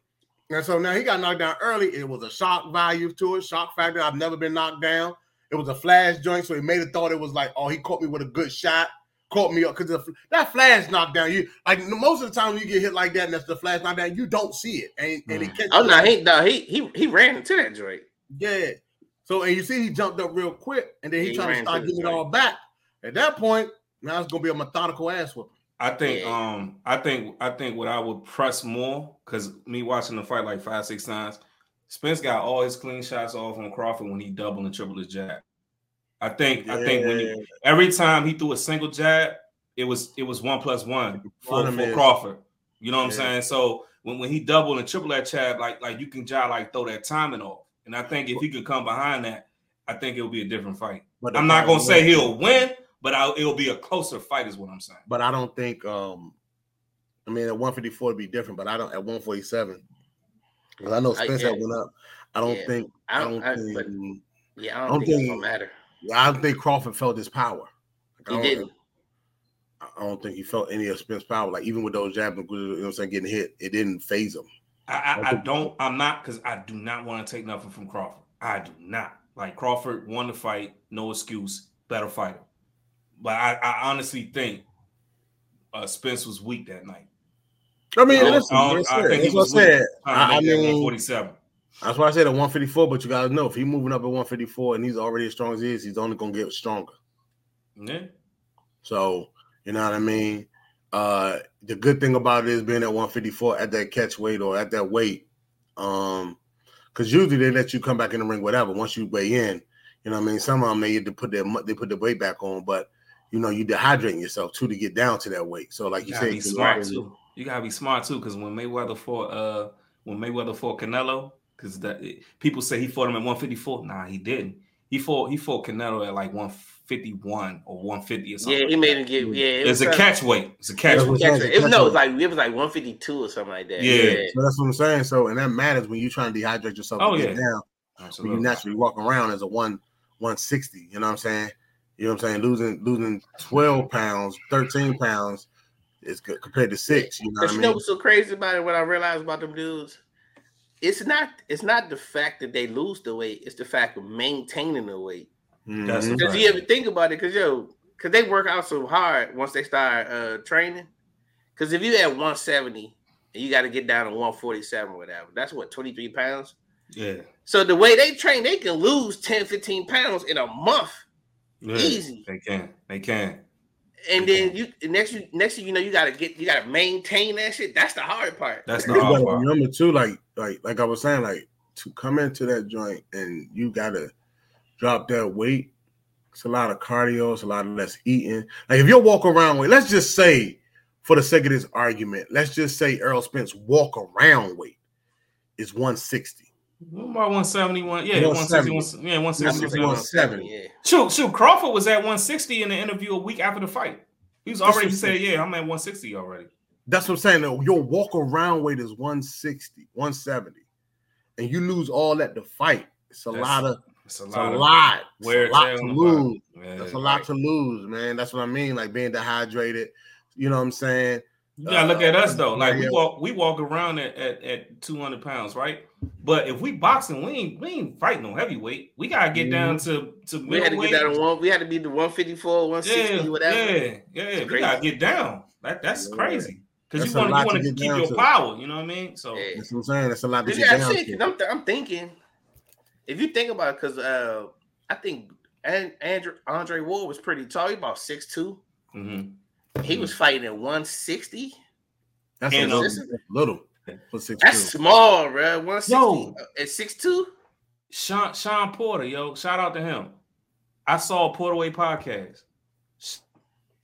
And so now he got knocked down early. It was a shock value to it, shock factor. I've never been knocked down. It was a flash joint, so he made it thought it was like, oh, he caught me with a good shot, caught me up because that flash knockdown. You like most of the time when you get hit like that, and that's the flash knockdown, you don't see it, and, and it mm. Oh no, he no, he he he ran into that joint. Yeah. So and you see he jumped up real quick, and then he, he tried to start getting it all back. At that point, now it's gonna be a methodical ass whooping. I think um I think I think what I would press more because me watching the fight like five six times, Spence got all his clean shots off on Crawford when he doubled and tripled his jab. I think yeah. I think when you every time he threw a single jab, it was it was one plus one for, for Crawford. You know what yeah. I'm saying? So when, when he doubled and tripled that jab, like like you can jab like throw that timing off. And I think if he could come behind that, I think it'll be a different fight. But I'm not gonna say he'll win, but I'll, it'll be a closer fight, is what I'm saying. But I don't think. um I mean, at 154 it'd be different, but I don't at 147 because I know Spence I, went up. I don't yeah, think. I don't, I don't think. yeah, I don't, I don't think, think it matter. I don't think Crawford felt his power. Like, he didn't. I don't think he felt any of Spence power. Like even with those jabs, you know what I'm saying, getting hit, it didn't phase him. I, I, I don't. I'm not because I do not want to take nothing from Crawford. I do not. Like Crawford won the fight, no excuse, better fighter. But I, I honestly think uh, Spence was weak that night. I mean, I, listen, I, I think he was weak. I, I mean, 147. That's why I said at 154. But you gotta know if he's moving up at 154 and he's already as strong as he is, he's only gonna get stronger. Yeah. So you know what I mean. Uh, the good thing about it is being at 154 at that catch weight or at that weight, um, because usually they let you come back in the ring, whatever. Once you weigh in, you know what I mean. Some of them they put their they put the weight back on, but you know you dehydrating yourself too to get down to that weight. So like you, you said, be smart too. You gotta be smart too, because when Mayweather fought uh when Mayweather fought Canelo, because that people say he fought him at 154. Nah, he didn't. He fought he fought Canelo at like 151 or 150 or something. Yeah, he made him get yeah. It it's a catch weight. It's a catch weight. Catch It was, no, it was like it was like 152 or something like that. Yeah. yeah. So that's what I'm saying. So and that matters when you're trying to dehydrate yourself oh, yeah. down. Absolutely. When you naturally walk around as a one 160. You know what I'm saying? You know what I'm saying? Losing losing 12 pounds, 13 pounds is good compared to six. You know what I mean? You know what's so crazy about it? What I realized about them dudes, it's not it's not the fact that they lose the weight, it's the fact of maintaining the weight. Because mm-hmm. you ever think about it, because yo, because they work out so hard once they start uh training. Because if you at 170 and you got to get down to 147 or whatever, that's what 23 pounds. Yeah. So the way they train, they can lose 10, 15 pounds in a month. Yeah, Easy. They can. They can. And then you next you next you know you gotta get you gotta maintain that shit. That's the hard part. That's the hard part. Number two, like like like I was saying, like to come into that joint and you gotta drop that weight. It's a lot of cardio. It's a lot of less eating. Like if you walk around weight, let's just say, for the sake of this argument, let's just say Errol Spence walk around weight is 160. About 171. Yeah, 160. yeah, 160. 170. Yeah. Shoot, shoot. Crawford was at 160 in the interview a week after the fight. He was already said, Yeah, I'm at 160 already. That's what I'm saying. Though. Your walk around weight is 160, 170. And you lose all that to fight. It's a That's, lot of it's a lot. It's a lot. Where it's a lot to lose. That's a lot to lose, man. That's what I mean. Like being dehydrated. You know what I'm saying? You gotta look uh, at us though. Like we walk, we walk around at, at, at 200 pounds, right? But if we boxing, we ain't we ain't fighting no heavyweight. We gotta get down mm-hmm. to to we had to get down to one. We had to be the 154, 160, yeah, whatever. Yeah, yeah, we gotta get down. That that's yeah. crazy. Because you want you want to keep your to. power. You know what I mean? So yeah. that's what I'm saying. That's a lot to get down to. I'm, th- I'm thinking, if you think about it, because uh, I think and Andrew Andre Ward was pretty tall. He about six two. Mm-hmm. He was fighting at 160. That's and, a little. little That's small, bro. 160 yo, at 6'2. Shawn Shawn Porter, yo. Shout out to him. I saw Porter Way podcast.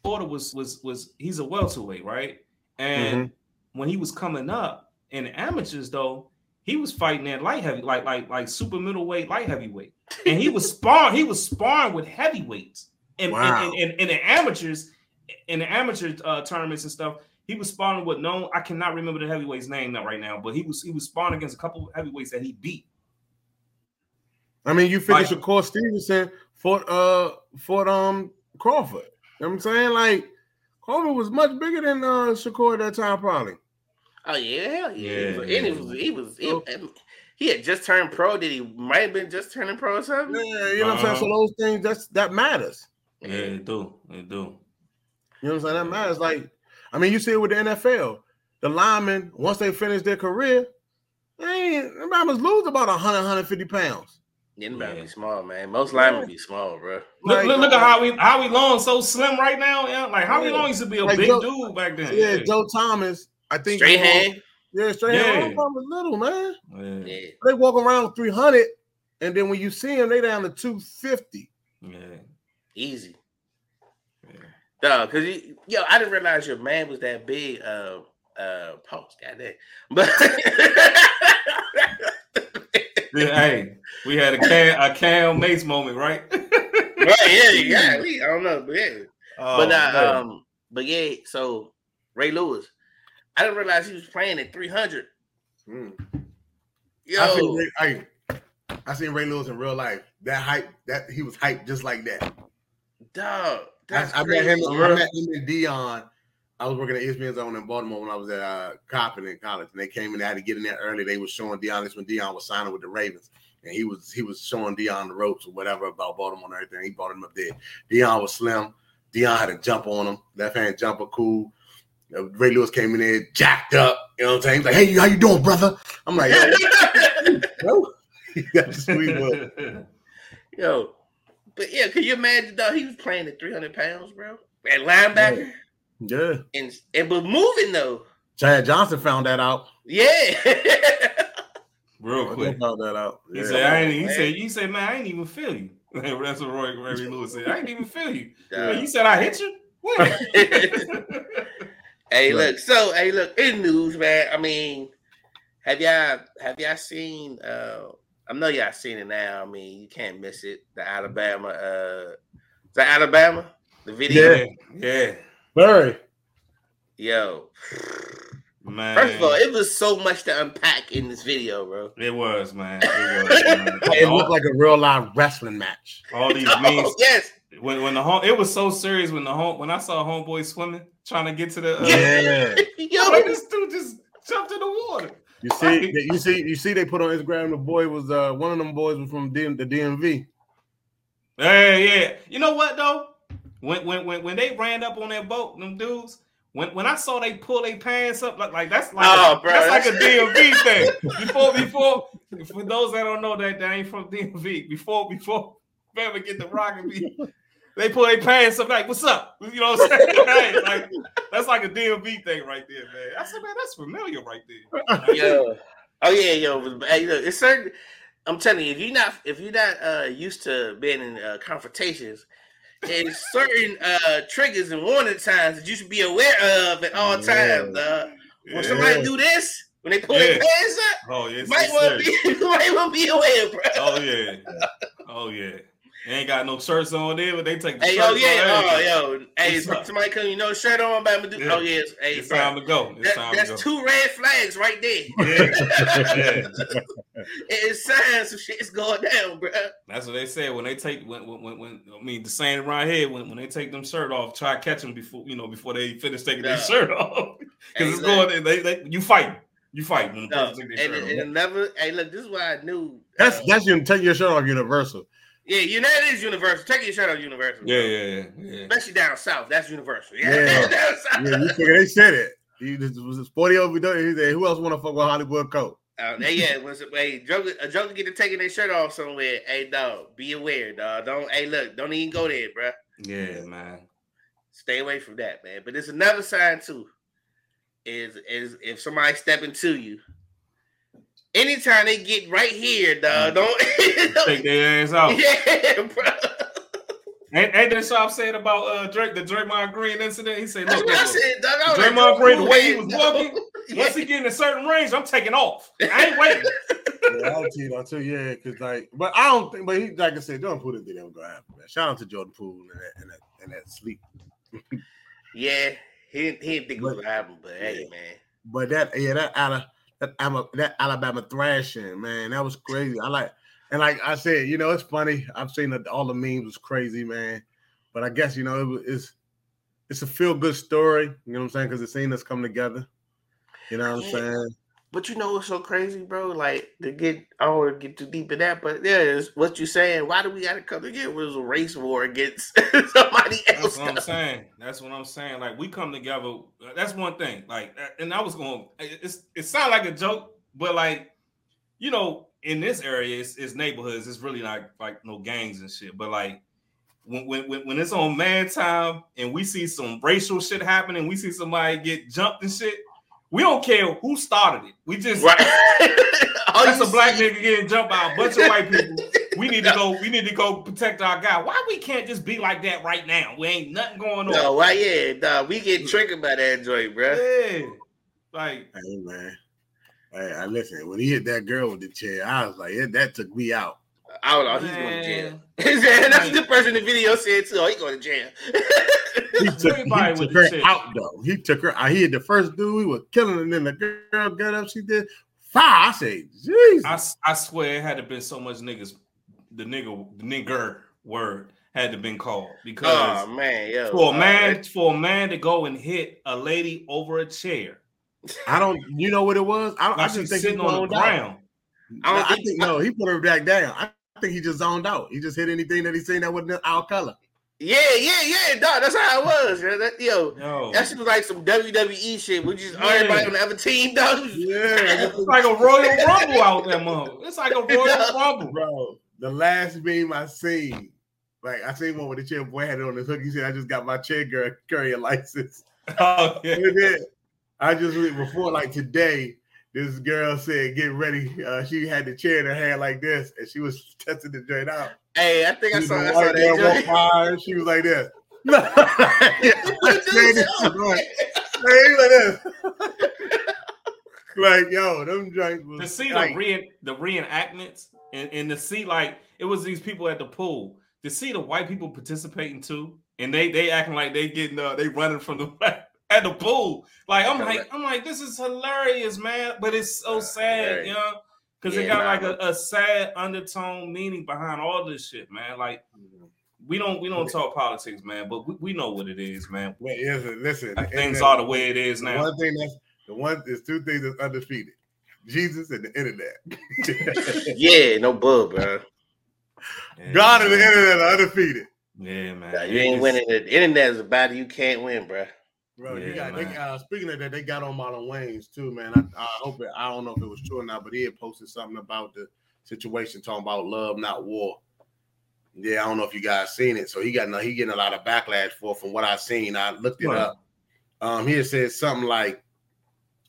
Porter was was was he's a welterweight, right? And mm-hmm. when he was coming up in the amateurs, though, he was fighting at light heavy, like like like super middleweight, light heavyweight, and he was sparring. He was sparring with heavyweights, and wow. in, in, in, in, the amateurs, in the amateur uh, tournaments and stuff. He was sparring with known. I cannot remember the heavyweight's name right now, but he was he was sparring against a couple of heavyweights that he beat. I mean, you finished with Shakur Stevenson for uh for um Crawford. You know what I'm saying? Like Crawford was much bigger than uh Shakur at that time, probably. Oh yeah, yeah. yeah, and he was he was he, he, had just turned pro. Did he might have been just turning pro or something? Yeah, you know uh-huh. what I'm saying. So uh-huh. those things that's that matters. Yeah, it do. It do. You know what I'm saying? That matters. Like I mean, you see it with the NFL. The linemen, once they finish their career, they ain't, the linemen lose about 100, 150 pounds. Yeah, yeah. be small, man. Most linemen be small, bro. Look, like, look, look, at uh, how we how we long so slim right now. Yeah, like how yeah. long used to be a like big Joe, dude back then. Yeah, yeah, Joe Thomas. I think straight hand. Yeah, straight yeah. hand. was little man. Yeah. They walk around three hundred, and then when you see them, they down to two fifty. Yeah, easy. No, because yo, I didn't realize your man was that big. Uh, uh, post, goddamn. But yeah, hey, we had a Cam, a Cam Mace moment, right? right, yeah, yeah. We, I don't know, but yeah. Oh, but uh, um, but yeah. So Ray Lewis, I didn't realize he was playing at three hundred. Mm. Yo, I seen, Ray, I, I seen Ray Lewis in real life. That hype, that he was hyped just like that. Dog. I, I, met him. I met him and Dion. I was working at ESPN Zone in Baltimore when I was at uh, Coppin in college, and they came in. I had to get in there early. They was showing Dion this when Dion was signing with the Ravens, and he was he was showing Dion the ropes or whatever about Baltimore and everything. He brought him up there. Dion was slim. Dion had a jump on him. Left hand jumper, cool. Ray Lewis came in there jacked up. You know what I'm saying? He's like, hey, how you doing, brother? I'm like, yo, you got sweet boy. Yo, but yeah, can you imagine though? He was playing at 300 pounds, bro. At linebacker. Yeah. yeah. And and but moving though. Chad Johnson found that out. Yeah. Real quick. found that out. He yeah. said, I ain't, he said, you said, man, I ain't even feel you. That's what Roy Ray Lewis said. I ain't even feel you. Uh, you said I hit you? What? hey, look, so hey, look, in news, man. I mean, have y'all have y'all seen uh I know y'all seen it now. I mean, you can't miss it. The Alabama, uh, the Alabama, the video. Yeah, yeah. Very. Yo. Man. First of all, it was so much to unpack in this video, bro. It was, man. It, was, man. it looked like a real live wrestling match. All these memes. Oh, yes. When when the home, it was so serious when the home when I saw homeboy swimming trying to get to the uh, yeah. Yo, this dude just jumped in the water. You see, you see, you see, they put on Instagram. The boy was uh one of them boys was from the DMV. Hey, yeah. You know what though? When when when when they ran up on that boat, them dudes. When when I saw they pull their pants up, like like that's like oh, a, bro, that's, that's like a DMV thing. Before before for those that don't know that they ain't from DMV. Before before ever get the rock and be they pull their pants up like, "What's up?" You know what I'm saying? hey, like that's like a DMV thing right there, man. I said, man, that's familiar right there. yo, oh yeah, yo, hey, look, it's certain. I'm telling you, if you're not if you're not uh, used to being in uh, confrontations, there's certain uh, triggers and warning signs that you should be aware of at all yeah. times. Uh, when yeah. somebody do this, when they pull yeah. their pants up, oh yeah, might want to be might want to be aware, bro. Oh yeah, oh yeah. They ain't got no shirts on there, but they take the hey, yo, yeah, oh, yo, hey, somebody come, you know, shirt on, but do, yeah. oh yeah, hey, it's bro. time to go. It's that, time that's to go. two red flags right there. Yeah. it's signs some shit's going down, bro. That's what they said when they take when when when, when I mean the saying right here when, when they take them shirt off, try catch them before you know before they finish taking their shirt off because hey, it's going. They, they you fight. You fight when no, and, and, and never. Hey, look, this is why I knew. That's uh, that's you take your shirt off universal. Yeah, you know it is universal. Take your shirt off universal. Yeah, yeah, yeah, Especially down south, that's universal. Yeah, yeah. down south. yeah you figure they said it. He was forty over there. He said, "Who else want to fuck with Hollywood Coat?" Uh, yeah, was hey, joker, a joker get to taking their shirt off somewhere. Hey, dog, be aware, dog. Don't hey, look, don't even go there, bro. Yeah, man. Stay away from that, man. But it's another sign too. Is is if somebody stepping to you anytime they get right here, dog, mm. don't take their ass out. Yeah, bro. Ain't, ain't that what I'm saying about uh, Drake, the Draymond Green incident? He said, "Look, look, said, dog, Draymond Green, the way he was walking, yeah. once he get in a certain range, I'm taking off. I ain't waiting." yeah, I'll tell you, I'll yeah, because like, but I don't think, but he, like I said, Jordan Poole didn't ever go happen, man. Shout out to Jordan Poole and that, and that, and that sleep. yeah, he didn't, he didn't think it was gonna happen, but yeah. hey, man. But that, yeah, that out of that, that Alabama thrashing, man, that was crazy. I like, and like I said, you know, it's funny. I've seen that all the memes was crazy, man. But I guess you know it, it's it's a feel good story. You know what I'm saying? Because it's seen us come together. You know what I'm saying? But you know what's so crazy, bro? Like to get I don't want to get too deep in that, but yeah, it's what you saying. Why do we got to come together? It was a race war against somebody else. That's what I'm saying. That's what I'm saying. Like we come together. Uh, that's one thing. Like, uh, and I was going. Uh, it's it sounds like a joke, but like, you know, in this area, it's, it's neighborhoods. It's really not like no gangs and shit. But like, when, when when it's on man time and we see some racial shit happening, we see somebody get jumped and shit we don't care who started it. We just right. that's a black nigga getting jumped by a bunch of white people. We need to go. We need to go protect our guy. Why we can't just be like that right now? We ain't nothing going on. No, why? Yeah, nah, we get triggered by that joint, bro. Yeah, like hey man. Hey, I listen. When he hit that girl with the chair, I was like, yeah, that took me out. I don't oh, know. He's going to jail. That's the person in the video said too. Oh, he's going to jail. he took, he took her out though. He took her. I hit the first dude. He was killing, and then the girl got up. She did fire. I say, Jesus. I, I swear it had to been so much niggas. The nigga, the nigger word had to been called because oh man, yo, for a man uh, for a man to go and hit a lady over a chair. I don't. You know what it was? I, I just think sitting on the ground. I, don't I think no. He put her back down. I think he just zoned out. He just hit anything that he seen that wasn't our color. Yeah, yeah, yeah, dog. That's how it was. That, yo, yo, that shit was like some WWE shit. We just yeah. everybody on the other team, dog. Yeah, it's like a Royal Rumble out there, mom. It's like a Royal Rumble, bro. The last meme I seen, like I seen one with the chair boy had it on his hook. He said, "I just got my chair girl carrier license." Oh yeah. I just before like today, this girl said, "Get ready." Uh, she had the chair in her hand like this, and she was testing the joint out. Hey, I think I saw, I saw that. Fire, she was like this. like like yo, them drinks was to see like, the re the reenactments and, and to see like it was these people at the pool. To see the white people participating too, and they they acting like they getting uh, they running from the at the pool. Like I'm like I'm like this is hilarious, man, but it's so sad, you know, because yeah, it got nah, like a, a, sad undertone meaning behind all this shit, man. Like mm-hmm. we don't we don't talk politics, man, but we, we know what it is, man. Wait, listen, listen. Things are the way it is now. One thing that's the one is two things that's undefeated: Jesus and the internet. yeah, no bug, bro. Yeah, God and the internet are undefeated. Yeah, man. you ain't winning. The internet is a battle you can't win, bro. Bro, yeah, you got they, uh, speaking of that, they got on Marlon Wayans too, man. I, I hope it, I don't know if it was true or not, but he had posted something about the situation talking about love, not war. Yeah, I don't know if you guys seen it. So he got no he getting a lot of backlash for from what I seen. I looked it right. up. Um, he said something like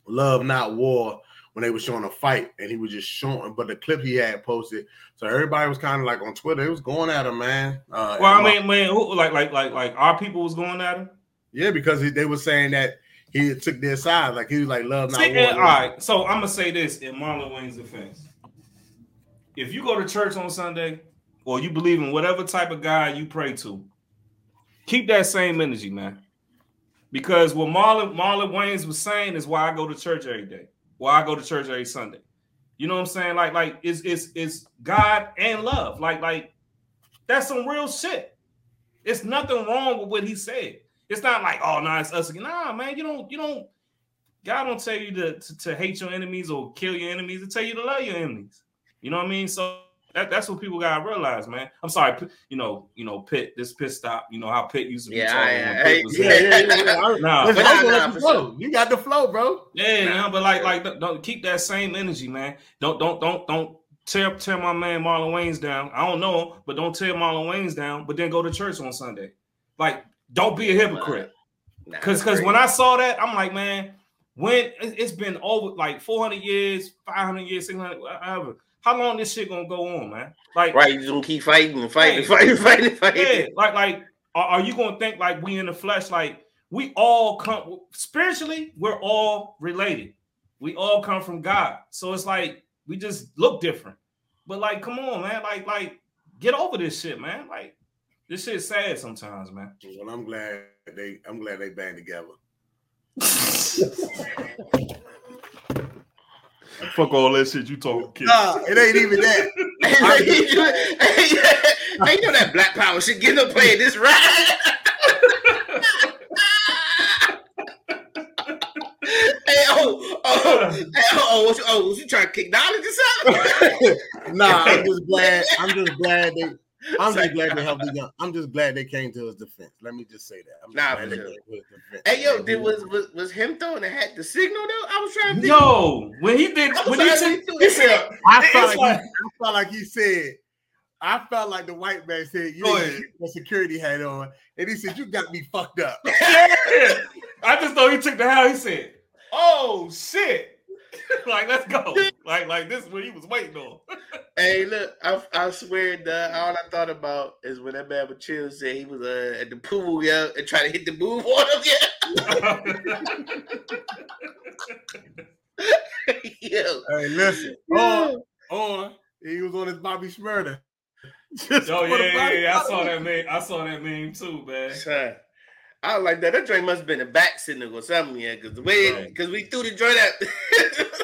love, not war when they were showing a fight, and he was just showing. But the clip he had posted, so everybody was kind of like on Twitter, it was going at him, man. Uh, well, I mean, man, who, like, like, like, like, our people was going at him. Yeah, because he, they were saying that he took their side, like he was like love not See, war. all right, so I'm gonna say this in Marlon Wayans' defense: if you go to church on Sunday, or you believe in whatever type of God you pray to, keep that same energy, man. Because what Marlon Marlon Wayans was saying is why I go to church every day, why I go to church every Sunday. You know what I'm saying? Like, like it's it's it's God and love. Like, like that's some real shit. It's nothing wrong with what he said. It's not like, oh no, nah, it's us again. Nah, man, you don't, you don't. God don't tell you to, to, to hate your enemies or kill your enemies. He tell you to love your enemies. You know what I mean? So that, that's what people gotta realize, man. I'm sorry, you know, you know, Pitt, this pit stop, you know how Pitt used to be. Yeah, yeah, hey, yeah, yeah, yeah, yeah. nah, but nah, nah, flow. You got the flow, bro. Yeah, nah. but like, like, don't keep that same energy, man. Don't, don't, don't, don't tear tear my man Marlon Wayans down. I don't know, but don't tear Marlon Wayans down. But then go to church on Sunday. Like don't be a hypocrite. Because because when I saw that, I'm like, man, when it's been over like 400 years, 500 years, 600, whatever. How long this shit gonna go on, man? Like, right? You gonna keep fighting and fighting, hey, fighting, fighting, fighting. Yeah, like, like, are, are you gonna think like we in the flesh? Like, we all come spiritually, we're all related. We all come from God, so it's like we just look different. But like, come on, man, like, like, get over this shit, man. Like, this shit's sad sometimes, man. Well, I'm glad they I'm glad they band together. Fuck all that shit you talking, kid. Nah, it ain't even that. hey, hey, you know that black power shit. Get up playing this right. hey, oh, oh, hey, oh, oh, what you, oh, what you trying to kick knowledge or something? nah, I'm just glad. I'm just glad they I'm just glad they helped the young. I'm just glad they came to his defense. Let me just say that. I'm nah, for sure. Hey, yo, did was, was was him throwing the hat the signal though? I was trying to. Think. No, when he did, when he, took, he said, I felt, like, he, I felt like he said. I felt like the white man said, "You the security hat on," and he said, "You got me fucked up." yeah. I just thought he took the hat. He said, "Oh shit." like, let's go. Like, like this is what he was waiting on. Hey, look, I, I swear that all I thought about is when that man with chill said he was uh, at the pool, yeah, and trying to hit the move on him, yeah. Yo. Hey, listen. Or, or he was on his Bobby Shmurda. oh yeah, yeah, yeah, I saw that meme. I saw that meme too, man. I like that. That joint must have been a back signal or something, yeah. Because the way, because right. we threw the joint out.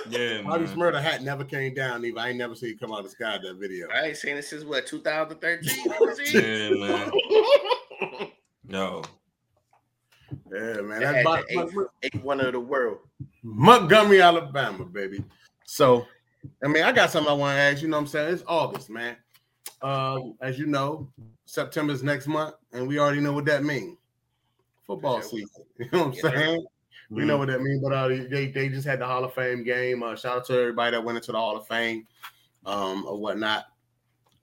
yeah, Bobby Shmurda hat never came down. Even I ain't never seen it come out of the sky. That video. I ain't seen it since what 2013. yeah, man. No. Yeah, man. That's about eight, one of the world. Montgomery, Alabama, baby. So, I mean, I got something I want to ask. You know what I'm saying? It's August, man. Uh, as you know, September's next month, and we already know what that means football season. You know what I'm yeah. saying? Mm-hmm. We know what that means, but uh, they they just had the Hall of Fame game. Uh, shout out to everybody that went into the Hall of Fame, um, or whatnot.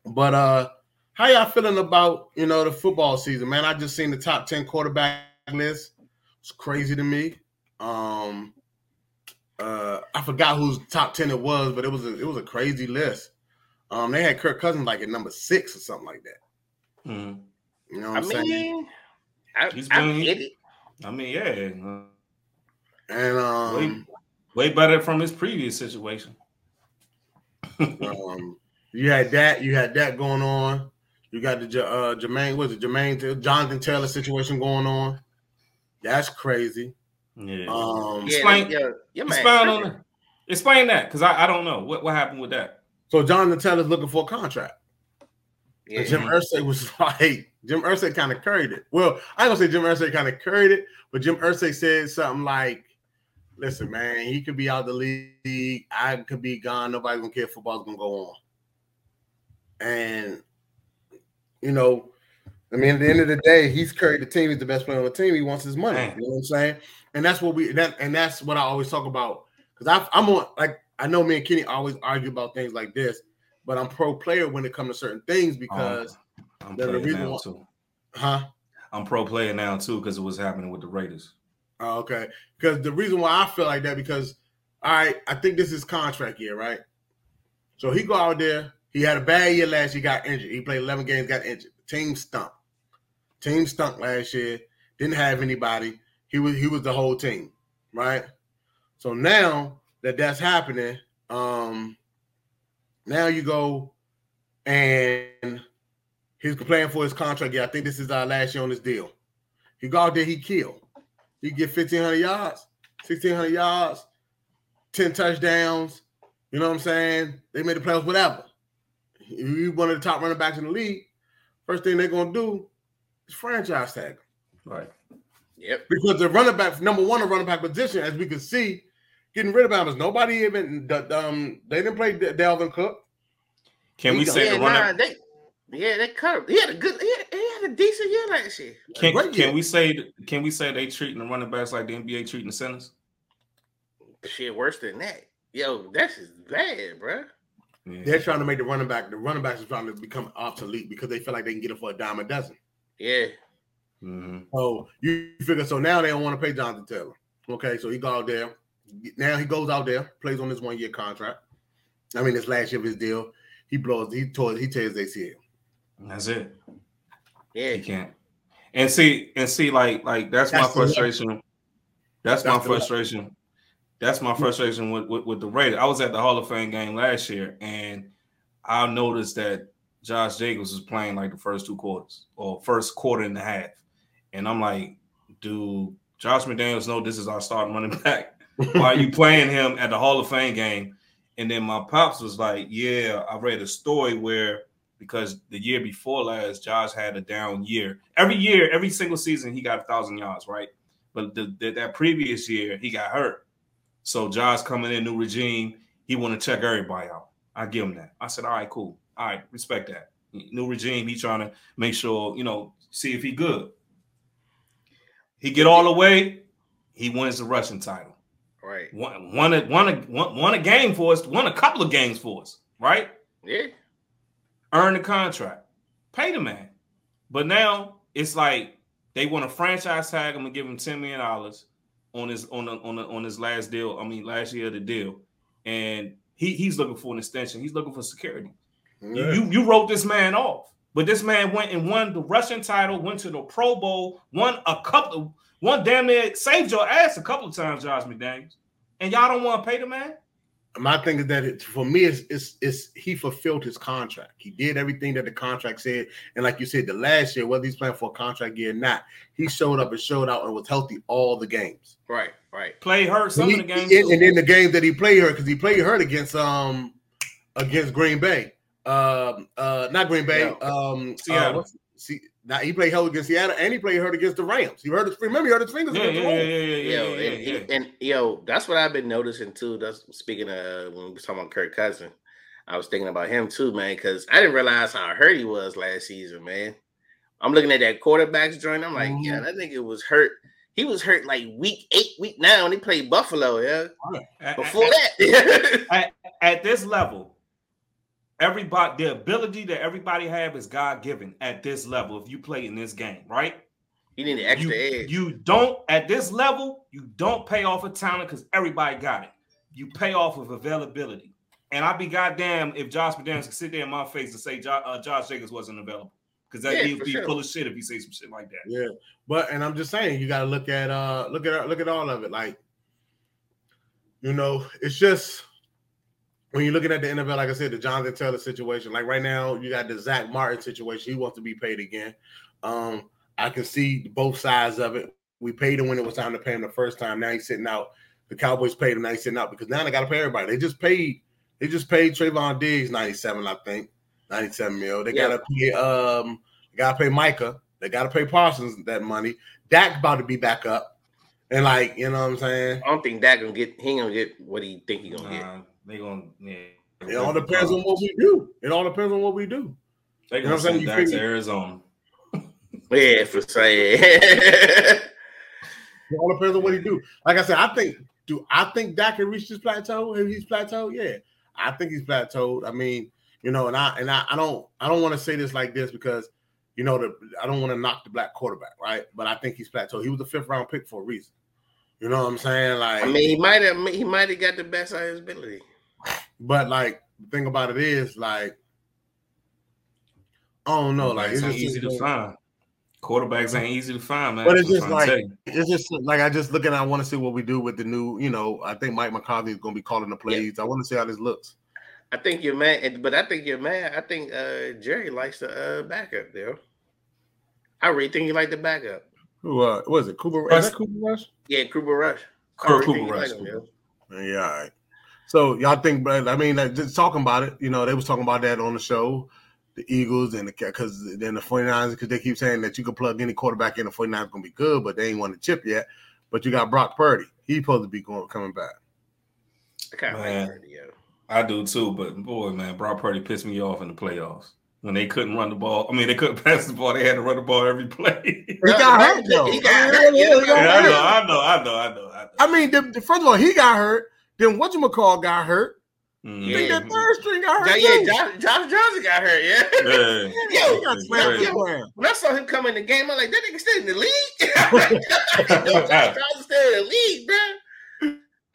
But uh, how y'all feeling about you know the football season, man? I just seen the top ten quarterback list. It's crazy to me. Um, uh, I forgot whose top ten it was, but it was a, it was a crazy list. Um, they had Kirk Cousins like at number six or something like that. Mm-hmm. You know what I am mean, saying? I, He's been, I get it. I mean, yeah. And um, way, way better from his previous situation. um, you had that. You had that going on. You got the uh, Jermaine. Was it Jermaine Jonathan Taylor situation going on? That's crazy. Yeah. Um, explain, yeah, yeah, explain on that. Explain that because I, I don't know what, what happened with that. So Jonathan Taylor's looking for a contract. Yeah. Jim Irsay was like, Jim Irsay kind of carried it. Well, I don't say Jim Irsay kind of carried it, but Jim Irsay said something like, "Listen, man, he could be out the league. I could be gone. Nobody's gonna care. Football's gonna go on." And you know, I mean, at the end of the day, he's carried the team. He's the best player on the team. He wants his money. You know what I'm saying? And that's what we that and that's what I always talk about because I'm on like I know me and Kenny always argue about things like this, but I'm pro player when it comes to certain things because oh, I'm the reason why, too. Huh? I'm pro player now too because it was happening with the Raiders. Oh, okay. Because the reason why I feel like that because all right, I think this is contract year, right? So he go out there. He had a bad year last year. Got injured. He played 11 games. Got injured. Team stunk. Team stunk last year. Didn't have anybody. He was he was the whole team, right? So now that that's happening, um, now you go and he's playing for his contract. Yeah, I think this is our last year on this deal. He go out there, he kill. He get 1,500 yards, 1,600 yards, 10 touchdowns. You know what I'm saying? They made the playoffs, whatever. He's one of the top running backs in the league. First thing they're going to do is franchise tag him. Right. Yep. Because the running back, number one, the running back position, as we can see, getting rid of him is nobody even, um, they didn't play Dalvin Cook. Can we say the running? Nah, they, yeah, they cut him. He had a good. He had, he had a decent year last year. Can, can year. we say? Can we say they treating the running backs like the NBA treating the centers? Shit, worse than that. Yo, that's just bad, bro. Yeah. They're trying to make the running back. The running backs are trying to become obsolete because they feel like they can get it for a dime a dozen. Yeah. Mm-hmm. Oh, you figure so now they don't want to pay Jonathan Taylor. Okay, so he go out there. Now he goes out there, plays on his one year contract. I mean, this last year of his deal, he blows. He tore. He tears ACL. That's it. Yeah, he can't. And see, and see, like, like that's, that's my frustration. That's, that's my frustration. That's my frustration with, with, with the Raiders. I was at the Hall of Fame game last year, and I noticed that Josh Jacobs was playing like the first two quarters or first quarter and a half, and I'm like, dude, Josh McDaniels know this is our starting running back. Why are you playing him at the Hall of Fame game? And then my pops was like, yeah, I read a story where because the year before last, Josh had a down year. Every year, every single season, he got a thousand yards, right? But the, the, that previous year, he got hurt. So Josh coming in, new regime, he want to check everybody out. I give him that. I said, all right, cool. All right, respect that. New regime, he trying to make sure, you know, see if he good. He get all the way, he wins the rushing title. Right. Won, won, a, won, a, won, won a game for us, won a couple of games for us, right? Yeah earn the contract, pay the man. But now it's like they want to franchise tag him and give him ten million dollars on his on the, on the, on his last deal. I mean, last year of the deal, and he he's looking for an extension. He's looking for security. Yeah. You you wrote this man off, but this man went and won the rushing title, went to the Pro Bowl, won a couple, one damn near saved your ass a couple of times, Josh McDaniels, and y'all don't want to pay the man. my thing is that it, for me, it's, it's, it's he fulfilled his contract. He did everything that the contract said, and like you said, the last year, whether he's playing for a contract year or not, he showed up and showed out and was healthy all the games. Right, right. Play hurt some he, of the games, and, and then the games that he played hurt because he played hurt against um against Green Bay, um uh not Green Bay, yeah. um Seattle. Uh, see, now he played hurt against Seattle and he played hurt against the Rams. He hurt his remember he hurt his fingers. Yeah, yeah, yeah, yeah, yeah, yo, yeah, and, yeah. And, yo, that's what I've been noticing too. That's speaking of when we were talking about Kirk Cousin. I was thinking about him too, man, because I didn't realize how hurt he was last season, man. I'm looking at that quarterback's joint. I'm like, mm-hmm. yeah, that nigga was hurt. He was hurt like week eight, week nine when he played Buffalo. Yeah, before at, that. at, at this level, everybody the ability that everybody have is God given at this level. If you play in this game, right? You need an extra you, edge. You don't at this level. You don't pay off a talent because everybody got it. You pay off of availability. And I'd be goddamn if Josh McDaniels could sit there in my face and say uh, Josh Jacobs wasn't available because that yeah, he'd be sure. full of shit if he say some shit like that. Yeah, but and I'm just saying you got to look at uh look at look at all of it. Like, you know, it's just when you're looking at the NFL, like I said, the Jonathan Taylor situation, like right now, you got the Zack Martin situation. He wants to be paid again. Um, I can see both sides of it. We paid him when it was time to pay him the first time. Now he's sitting out. The Cowboys paid him. Now he's sitting out because now they got to pay everybody. They just paid. They just paid Trevon Diggs 97, I think, 97 mil. They yeah. got to pay. Um, they got to pay Micah. They got to pay Parsons that money. Dak about to be back up, and like you know what I'm saying. I don't think Dak gonna get. He gonna get what he think he gonna get. They gonna yeah. It all depends on what we do. It all depends on what we do. They gonna you know send Dak to Arizona. yeah, for saying. it all depends on what he do. Like I said, I think. Do I think Dak can reach this plateau? If he's plateaued, yeah, I think he's plateaued. I mean, you know, and I and I, I don't I don't want to say this like this because you know the I don't want to knock the black quarterback, right? But I think he's plateaued. He was a fifth round pick for a reason. You know what I'm saying? Like, I mean, he might have he might have got the best of his ability. But like, the thing about it is, like, I don't know, like, it's just easy to find. Quarterbacks ain't easy to find, man. But it's just like it's just like I just looking. I want to see what we do with the new. You know, I think Mike McCarthy is going to be calling the plays. Yeah. I want to see how this looks. I think you're mad, but I think you're mad. I think uh, Jerry likes the uh, backup there. I really think he like the backup. Who uh, was it? Cooper Rush? Cooper Rush? Yeah, Cooper Rush. Cooper, Cooper Rush. Like him, yeah. all right. So y'all think, but I mean, just talking about it, you know, they was talking about that on the show, the Eagles and the because then the 49ers, because they keep saying that you can plug any quarterback in, the 49ers gonna be good, but they ain't won the chip yet. But you got Brock Purdy. He's supposed to be going coming back. I kind of like Purdy, yo. I do too, but boy, man, Brock Purdy pissed me off in the playoffs when they couldn't run the ball. I mean, they couldn't pass the ball. They had to run the ball every play. He got hurt though. He got hurt. Yeah, I know, I know, I know, I know, I know. I mean, the, the, first of all, he got hurt. Then what you call got hurt. Mm. Yeah. think that third string got hurt. Yeah, yeah Josh, Josh Johnson got hurt. Yeah. yeah. yo, got slammed yo, when I saw him come in the game, I'm like, that nigga still in the league. Josh Johnson still in the league, bro.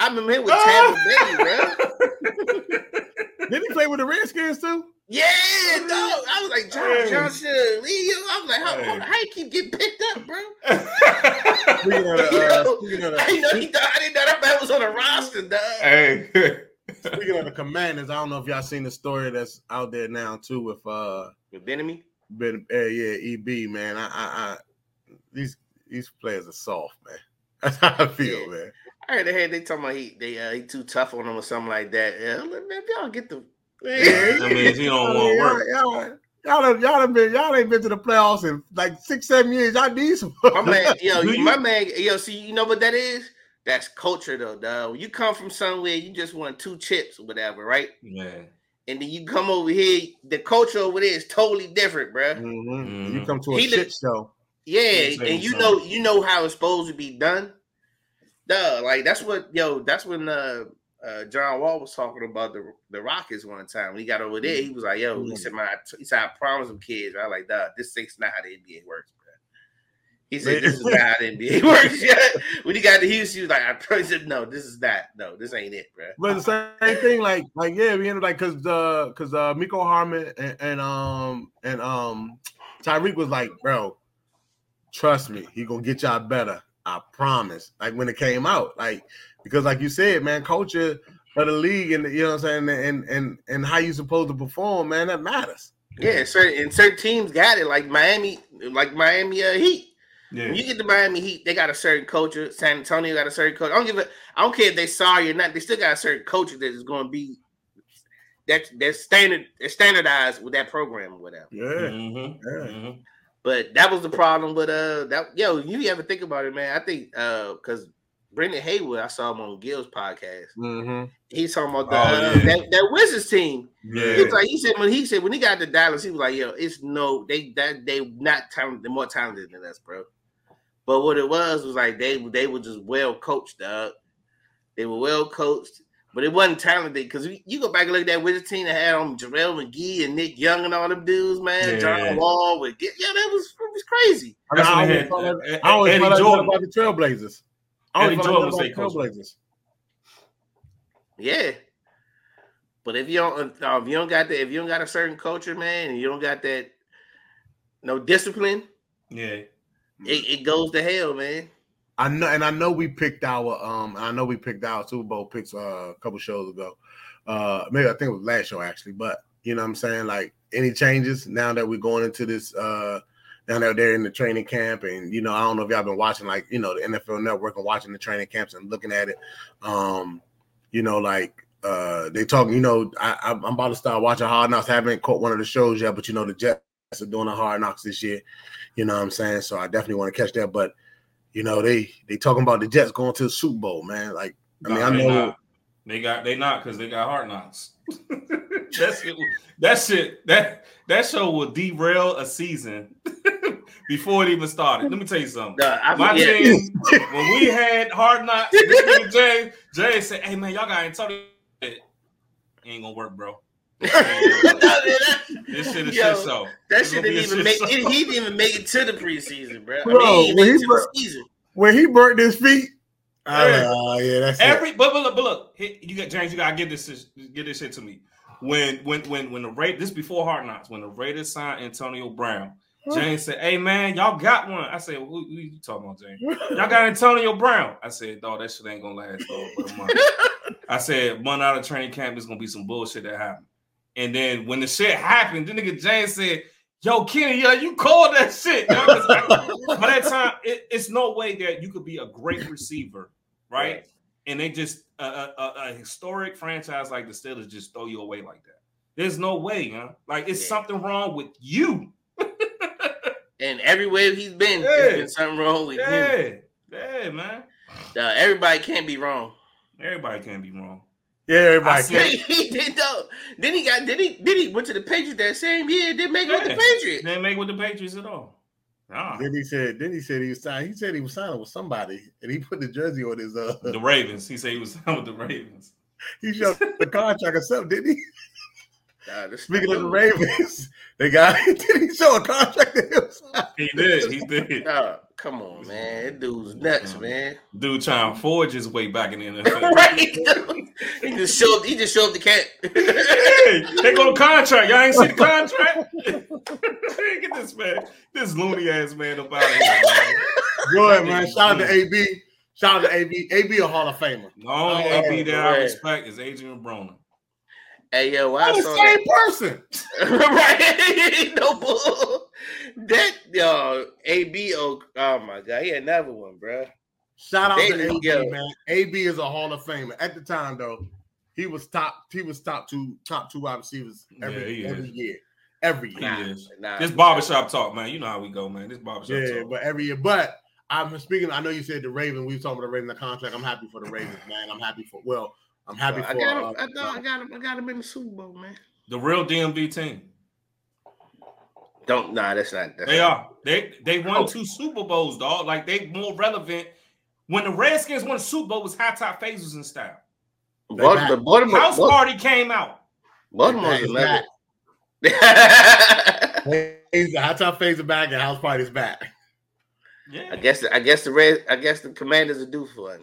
I remember him with Tampa Bay, bro. Did he play with the Redskins too? Yeah, dog. I was like, John Johnson, Lee. I was like, how, hey. how you keep getting picked up, bro? speaking of uh, speaking of the, I, know he, I didn't know that man was on the roster, dog. Hey. speaking of the commanders, I don't know if y'all seen the story that's out there now too with uh with Bieniemy. Ben, uh, yeah, EB man. I, I, I, these these players are soft, man. That's how I feel, yeah. man. I heard they had they talking about he they uh, he too tough on them or something like that. Yeah, man, y'all get the that means he don't want work. Y'all, y'all, y'all, been, y'all ain't been to the playoffs in like six, seven years. Y'all need some. my man, yo, my man, yo, see, you know what that is? That's culture, though, dog. You come from somewhere, you just want two chips or whatever, right? Yeah. And then you come over here, the culture over there is totally different, bro. Mm-hmm. Mm-hmm. You come to a he shit show. Yeah, and you know, you know how it's supposed to be done. Duh, like that's what, yo, that's when uh uh, John Wall was talking about the the Rockets one time. When he got over there, he was like, "Yo," he said, "My," he said, "I promise them kids." I like that. This thing's not how the NBA works, bro. He said, "This is not how the NBA works." when he got to Houston, he was like, "I probably said, no, this is not. No, this ain't it, bro." But the same thing, like, like yeah, we ended up like because uh because uh Mecole Hardman and, and um and um Tyreek was like, "Bro, trust me, he gonna get y'all better." I promise. Like when it came out, like because like you said, man, culture. for the league and you know what I'm saying and and and how you supposed to perform, man, that matters. Yeah, certain and certain teams got it, like Miami, like Miami uh, Heat. Yeah. When you get to Miami Heat, they got a certain culture. San Antonio got a certain culture. I don't give a I don't care if they sorry or not, they still got a certain culture that is going to be that that's standard standardized with that program or whatever. Yeah. Mm-hmm. yeah. Mm-hmm. But that was the problem with uh that yo, you ever think about it, man? I think uh because Brendan Haywood, I saw him on Gil's podcast. Mm-hmm. He's talking about the, oh, uh, yeah. that, that Wizards team. Yeah. He, like, he said when he said when he got to Dallas, he was like, "Yo, it's no they that they not talented, they're more talented than us, bro." But what it was was like they they were just well coached, dog. They were well coached, but it wasn't talented because you go back and look at that Wizard team that had on JaVale McGee and Nick Young and all them dudes, man. Yeah. John Wall with yeah, that was it was crazy. I, I always, thought, I always Eddie Jordan about the Trailblazers. I Eddie Jordan was say Trailblazers. Yeah. But if you don't, uh, if you don't got that, if you don't got a certain culture, man, and you don't got that, no discipline, yeah, it, it goes to hell, man. I know, and I know we picked our um, I know we picked our Super Bowl picks uh, a couple shows ago. Uh, maybe I think it was last show actually, but you know what I'm saying? Like any changes now that we're going into this uh now that they're in the training camp, and you know, I don't know if y'all been watching like you know the NFL network and watching the training camps and looking at it. Um, you know, like uh they talking, you know, I I'm about to start watching hard knocks. I haven't caught one of the shows yet, but you know, the Jets are doing a hard knocks this year. You know what I'm saying? So I definitely want to catch that. But you know, they they talking about the Jets going to the Super Bowl, man. Like, I mean, I know they got they not because they got hard knocks. That's it. That shit. That that show will derail a season before it even started. Let me tell you something. Uh, My team, when we had hard knocks, Jay, Jay said, "Hey man, y'all got Antonio. It ain't gonna work, bro." This shit is Yo, shit show. That shit didn't even make. It, he didn't even make it to the preseason, bro. bro I mean, when, he bur- when he burnt his feet. Oh yeah, that's every. It. But, but look, but look, you got James. You gotta get this. Get this shit to me. When when when when the rate this before Hard Knocks when the Raiders signed Antonio Brown, James said, "Hey man, y'all got one." I said, "Who, who you talking about, James? Y'all got Antonio Brown." I said, "Dog, that shit ain't gonna last but a month." I said, "One out of training camp is gonna be some bullshit that happened." And then when the shit happened, the nigga James said, Yo, Kenny, yo, you called that shit. by that time, it, it's no way that you could be a great receiver, right? And they just a, a, a, historic franchise like the Steelers just throw you away like that. There's no way, huh? Like it's yeah. something wrong with you. and everywhere he's been, yeah. there's been something wrong with yeah. him. Yeah, man. Uh, everybody can't be wrong. Everybody can't be wrong. Yeah, everybody. Can. He did though. Then he got. Did he? Did he went to the Patriots that same year? Didn't make it with the Patriots. Didn't make it with the Patriots at all. Nah. Then he said. Then he said he was signed. He said he was signing with somebody, and he put the jersey on his. uh The Ravens. He said he was signed with the Ravens. He showed the contract or something, didn't he? God, Speaking of the Ravens, they got did he show a contract to him? He did. He did. Come on, man. That dude's nuts, man. Dude trying to forge his way back in the NFL. right. he just showed he just showed the cat. hey, they go to contract. Y'all ain't see the contract? Get this man, this loony ass man up out of here, man. Good, man. Shout out to AB. Shout out to AB. AB a Hall of Famer. The only oh, AB that I respect is Adrien Broner. Hey yo, I the same person. right? no bull. That yo, AB oh, oh my god, he had another one, bro. Shout out they to AB, go. man. AB is a Hall of Famer. At the time, though, he was top. He was top two, top two wide receivers every yeah, every is. year. Every year. Nah, nah, this barbershop talk, man. You know how we go, man. This barbershop yeah, talk. but every year. But I'm speaking. I know you said the Raven. We were talking about the Raven the contract. I'm happy for the Ravens, man. I'm happy for well. I'm happy for. I got him. Uh, I, thought I got him. I got him in the Super Bowl, man. The real DMV team. Don't nah, that's not. That's they not. are. They they won oh. two Super Bowls, dog. Like they more relevant. When the Redskins won the Super Bowl, was high top phases in style. What, the Baltimore, House what? Party came out. Baltimore's back. He's the high top phase back and House Party's back. Yeah. I guess I guess the red I guess the commanders are due for it.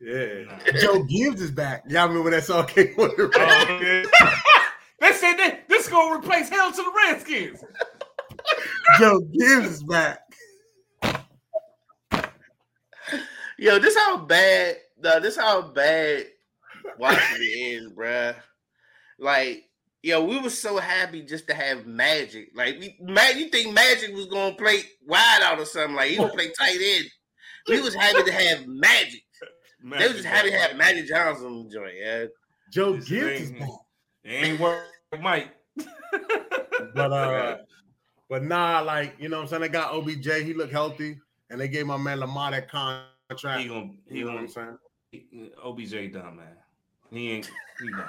Yeah. Joe Gibbs is back. Y'all remember that song came on the radio? they said that this is gonna replace Hail to the Redskins. Joe Gibbs is back. Yo, this how bad uh, this how bad watching the end, bruh. Like, yo, we were so happy just to have Magic. Like, we, you think Magic was gonna play wide out or something? Like, he gonna play tight end. We was happy to have Magic. Magic they was just happy to have Magic Johnson on the joint, yeah. Joe Gibbs It ain't work, Mike. but uh, but nah, like you know, what I'm saying they got OBJ. He looked healthy, and they gave my man Lamar that contract. He gonna, he you know gonna, what I'm saying? OBJ done, man. He ain't. He done.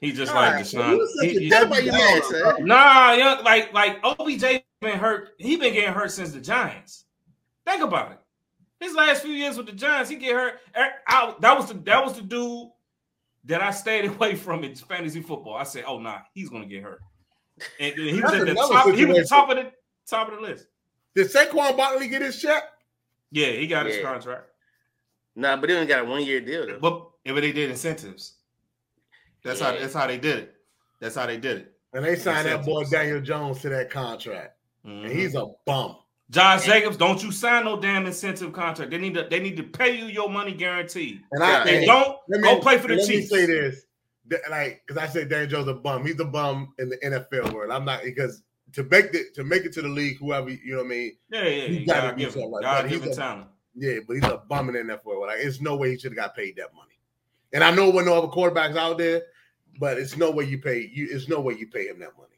He just All like right, Deshaun. He, he, nah, yeah, like like OBJ been hurt. He been getting hurt since the Giants. Think about it. His last few years with the Giants, he get hurt. Er, I, that was the that was the dude that I stayed away from in fantasy football. I said, "Oh nah, he's gonna get hurt." And he was at the top. Situation. He was top of the top of the list. Did Saquon Barkley get his check? Yeah, he got yeah. his contract. Nah, but he only got a one year deal though. But but they did incentives. That's yeah. how that's how they did it. That's how they did it. And they signed incentives. that boy Daniel Jones to that contract. Mm-hmm. And he's a bum. Josh Jacobs, don't you sign no damn incentive contract. They need to they need to pay you your money guaranteed. And I they don't me, go play for the let Chiefs. Let me say this, like because I said Dan Jones a bum. He's a bum in the NFL world. I'm not because to make it to make it to the league, whoever you know what I mean. Yeah, yeah, you gotta, gotta give him, like, gotta give him talent. Yeah, but he's a bum in the NFL. Like, it's no way he should have got paid that money. And I know when no other quarterbacks out there, but it's no way you pay you. It's no way you pay him that money.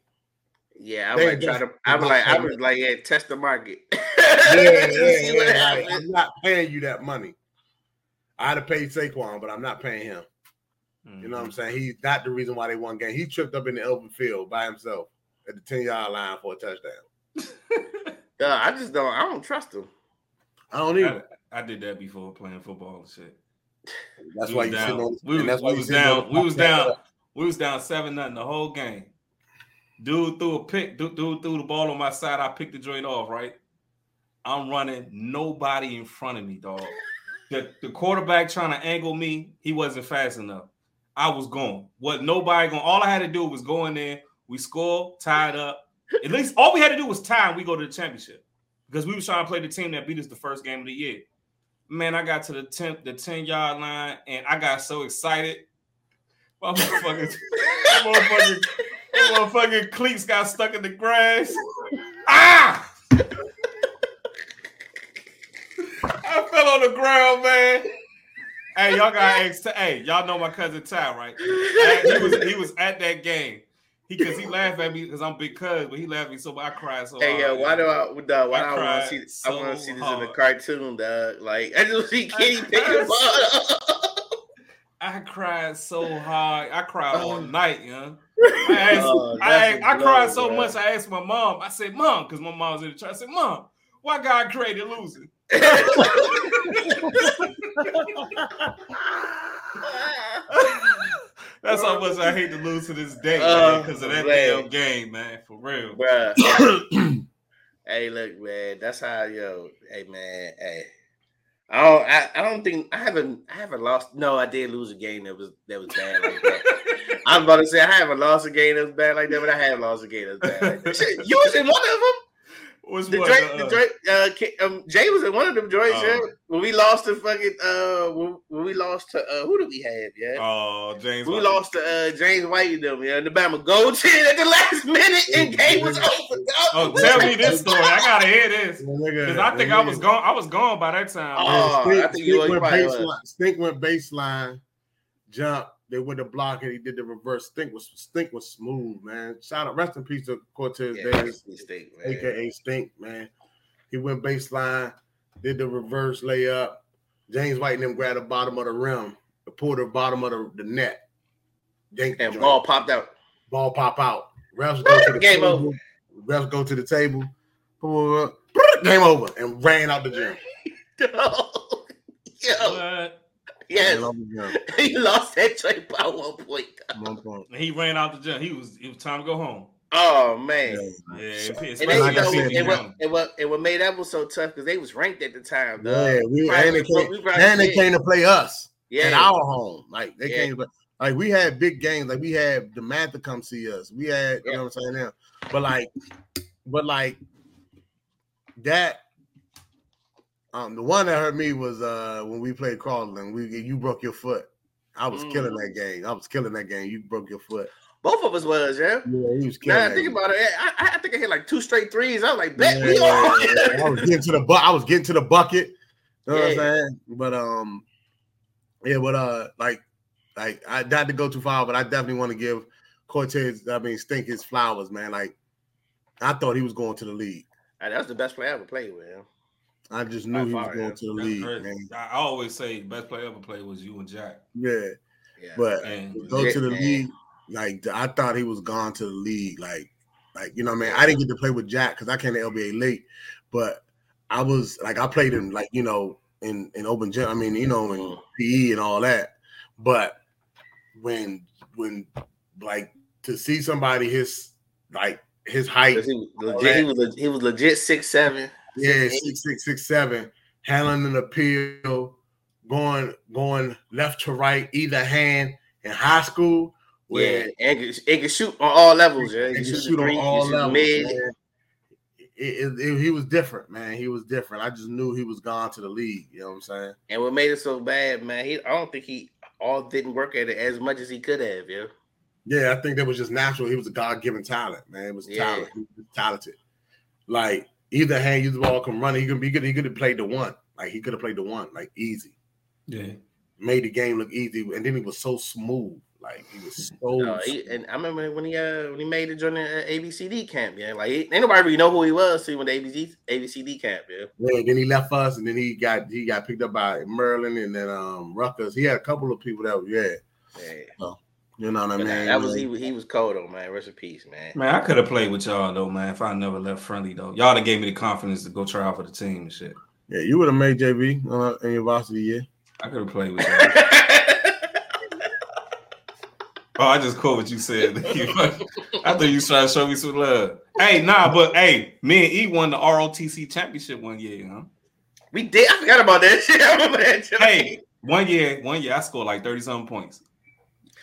Yeah, I would try to. I was like, I was like, yeah, test the market. yeah, yeah, yeah. Like, I'm not paying you that money. I'd have paid Saquon, but I'm not paying him. Mm-hmm. You know what I'm mm-hmm. saying? He's not the reason why they won game. He tripped up in the open field by himself at the 10 yard line for a touchdown. yeah, I just don't. I don't trust him. I don't either. I, I did that before playing football and shit. That's we why you down. On, we, was, we was down. We was down. We was down seven nothing the whole game. Dude threw a pick. Dude, dude threw the ball on my side. I picked the joint off. Right. I'm running. Nobody in front of me, dog. The, the quarterback trying to angle me. He wasn't fast enough. I was gone. What nobody going. All I had to do was go in there. We score, tied up. At least all we had to do was tie, and we go to the championship because we was trying to play the team that beat us the first game of the year. Man, I got to the 10 the 10 yard line and I got so excited. My motherfucking, motherfucking, motherfucking cleats got stuck in the grass. Ah! I fell on the ground, man. Hey, y'all got ex. Hey, y'all know my cousin Ty, right? He was he was at that game. He because he laughed at me because I'm big cuz, but he laughed at me so much I cried so. Hey, hard, yo, why do I? Dog, why I, do I want to see? So I want to see this hard. in the cartoon, dog. Like I just see Kenny picking I cried so hard. I cried all oh. night, young. I, asked, oh, I, I, cried so much. I asked my mom. I said, "Mom," because my mom was in the church. I said, "Mom, why God created losing?" That's how much I hate to lose to this day because oh, of that man. damn game, man. For real, hey, look, man. That's how yo. Hey, man. Hey. I don't. I, I don't think I haven't. I haven't lost. No, I did lose a game that was that was bad like that. I'm about to say I haven't lost a game that was bad like that, but I have lost a game that was bad. Like that. you was in one of them. What's the Drake, uh, the Drake, uh, um, Jay was in one of them joints, uh, yeah. When we lost to fucking, uh, when, when we lost to, uh, who did we have, yeah? Oh, James. We White. lost to uh, James White and them, yeah. And the Bama go to at the last minute and game was over. Oh, tell me this story. I gotta hear this because I think I was gone. I was gone by that time. Oh, Stink, I think Stink you went baseline. Stink went baseline, jump they went to block and he did the reverse. Stink was Stink was smooth, man. Shout out, rest in peace to Cortez yeah, Davis, Stink, aka Stink, man. He went baseline, did the reverse layup. James White and them grabbed the bottom of the rim, pulled the bottom of the, the net. Dink and ball popped out. Ball pop out. Refs go to the game table. over. Refs go to the table. Game over and ran out the gym. Yo. What? Yes, he lost that trade by one point. One point. He ran out the gym. He was. It was time to go home. Oh man, yeah. yeah and, they, like know, and, what, and, what, and what made that was so tough because they was ranked at the time. Though. Yeah, we, and, they came, we and they came to play us yeah. at our home. Like they yeah. came, to, like we had big games. Like we had the man to come see us. We had, you know what I'm saying now. But like, but like that um, the one that hurt me was uh when we played Crosland. We you broke your foot. I was mm. killing that game. I was killing that game. You broke your foot. Both of us was, yeah. Yeah, he was killing. Now I think about it. I, I, think I hit like two straight threes. I was like, bet yeah, we are. I was getting to the bucket. I was getting to the bucket. You know yeah. what I'm saying? But um, yeah, but uh, like, like I had to go too far, but I definitely want to give Cortez. I mean, Stink his flowers, man. Like, I thought he was going to the league. And that's the best player I ever played with. Him. I just knew he was going to the league. I always say best player ever played was you and Jack. Yeah, yeah. but and go to the man. league. Like I thought he was gone to the league. Like, like you know, man. I didn't get to play with Jack because I came to LBA late, but I was like I played him like you know in in open gym. I mean, you know, in mm. PE and all that. But when when like to see somebody his like his height, he legit, he was, he was legit six seven. Yeah, six six six seven, handling an appeal, going going left to right, either hand in high school. Where yeah, and it can shoot on all levels. Yeah, it can shoot, shoot on all levels. Mid. It, it, it, he was different, man. He was different. I just knew he was gone to the league. You know what I'm saying? And what made it so bad, man? He, I don't think he all didn't work at it as much as he could have. Yeah. Yeah, I think that was just natural. He was a God given talent, man. It was yeah. talent. He was talented. Like either hand, you the ball, come run. He could be good. He could have played the one. Like he could have played the one, like easy. Yeah. Made the game look easy, and then he was so smooth. Like he was so. No, he, and I remember when he uh when he made it during the uh, ABCD camp. Yeah, like ain't nobody really know who he was. See when the ABC ABCD camp. Yeah. Yeah. Then he left us, and then he got he got picked up by Maryland, and then um Rutgers. He had a couple of people that yeah. Yeah. So, you know what I mean? That was he. He was cold though, man. Rest in peace, man. Man, I could have played with y'all though, man. If I never left friendly though, y'all that gave me the confidence to go try out for the team and shit. Yeah, you would have made JV uh, in your varsity year. I could have played with y'all. oh, I just caught what you said. I thought you was trying to show me some love. Hey, nah, but hey, me and E won the ROTC championship one year, huh? We did. I forgot about that shit. I remember that. Hey, one year, one year, I scored like thirty something points.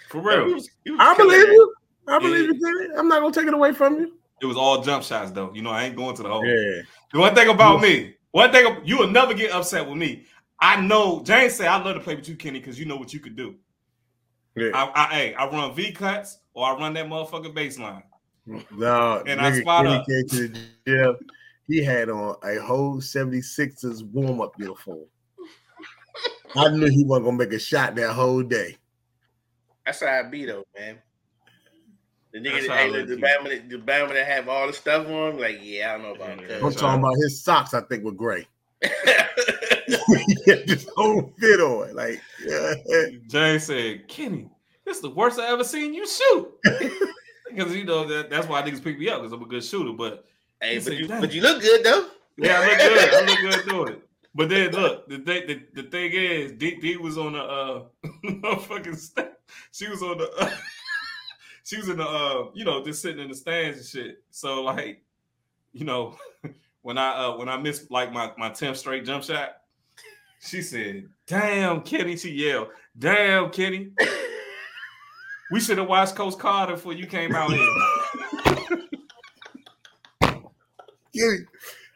For real. He was, he was I believe you. I believe yeah. you, I'm not gonna take it away from you. It was all jump shots, though. You know, I ain't going to the hole. Yeah. The one thing about me, one thing you will never get upset with me. I know James said I love to play with you, Kenny, because you know what you could do. Yeah. I, I, hey, I run V cuts or I run that motherfucking baseline. No, and I spot Kenny up. Came to the gym. He had on a whole 76ers warm up uniform. I knew he wasn't gonna make a shot that whole day. That's how I be though, man. The nigga, that, hey, the, the Bama, the Bama that have all the stuff on, him, like, yeah, I don't know about that. I'm talking about his socks. I think were gray. just whole fit on, like. Yeah. Jay said, "Kenny, this is the worst I ever seen you shoot." Because you know that that's why niggas pick me up because I'm a good shooter. But hey, but, said, you, but you look good though. Yeah, I look good. I look good doing it. But then look, the thing the, the thing is, D, D was on the uh fucking st- she was on the uh, she was in the uh you know just sitting in the stands and shit. So like, you know, when I uh when I missed like my my 10th straight jump shot, she said, "Damn, Kenny," she yelled, "Damn, Kenny." we should have watched Coach Carter before you came out here. Kenny,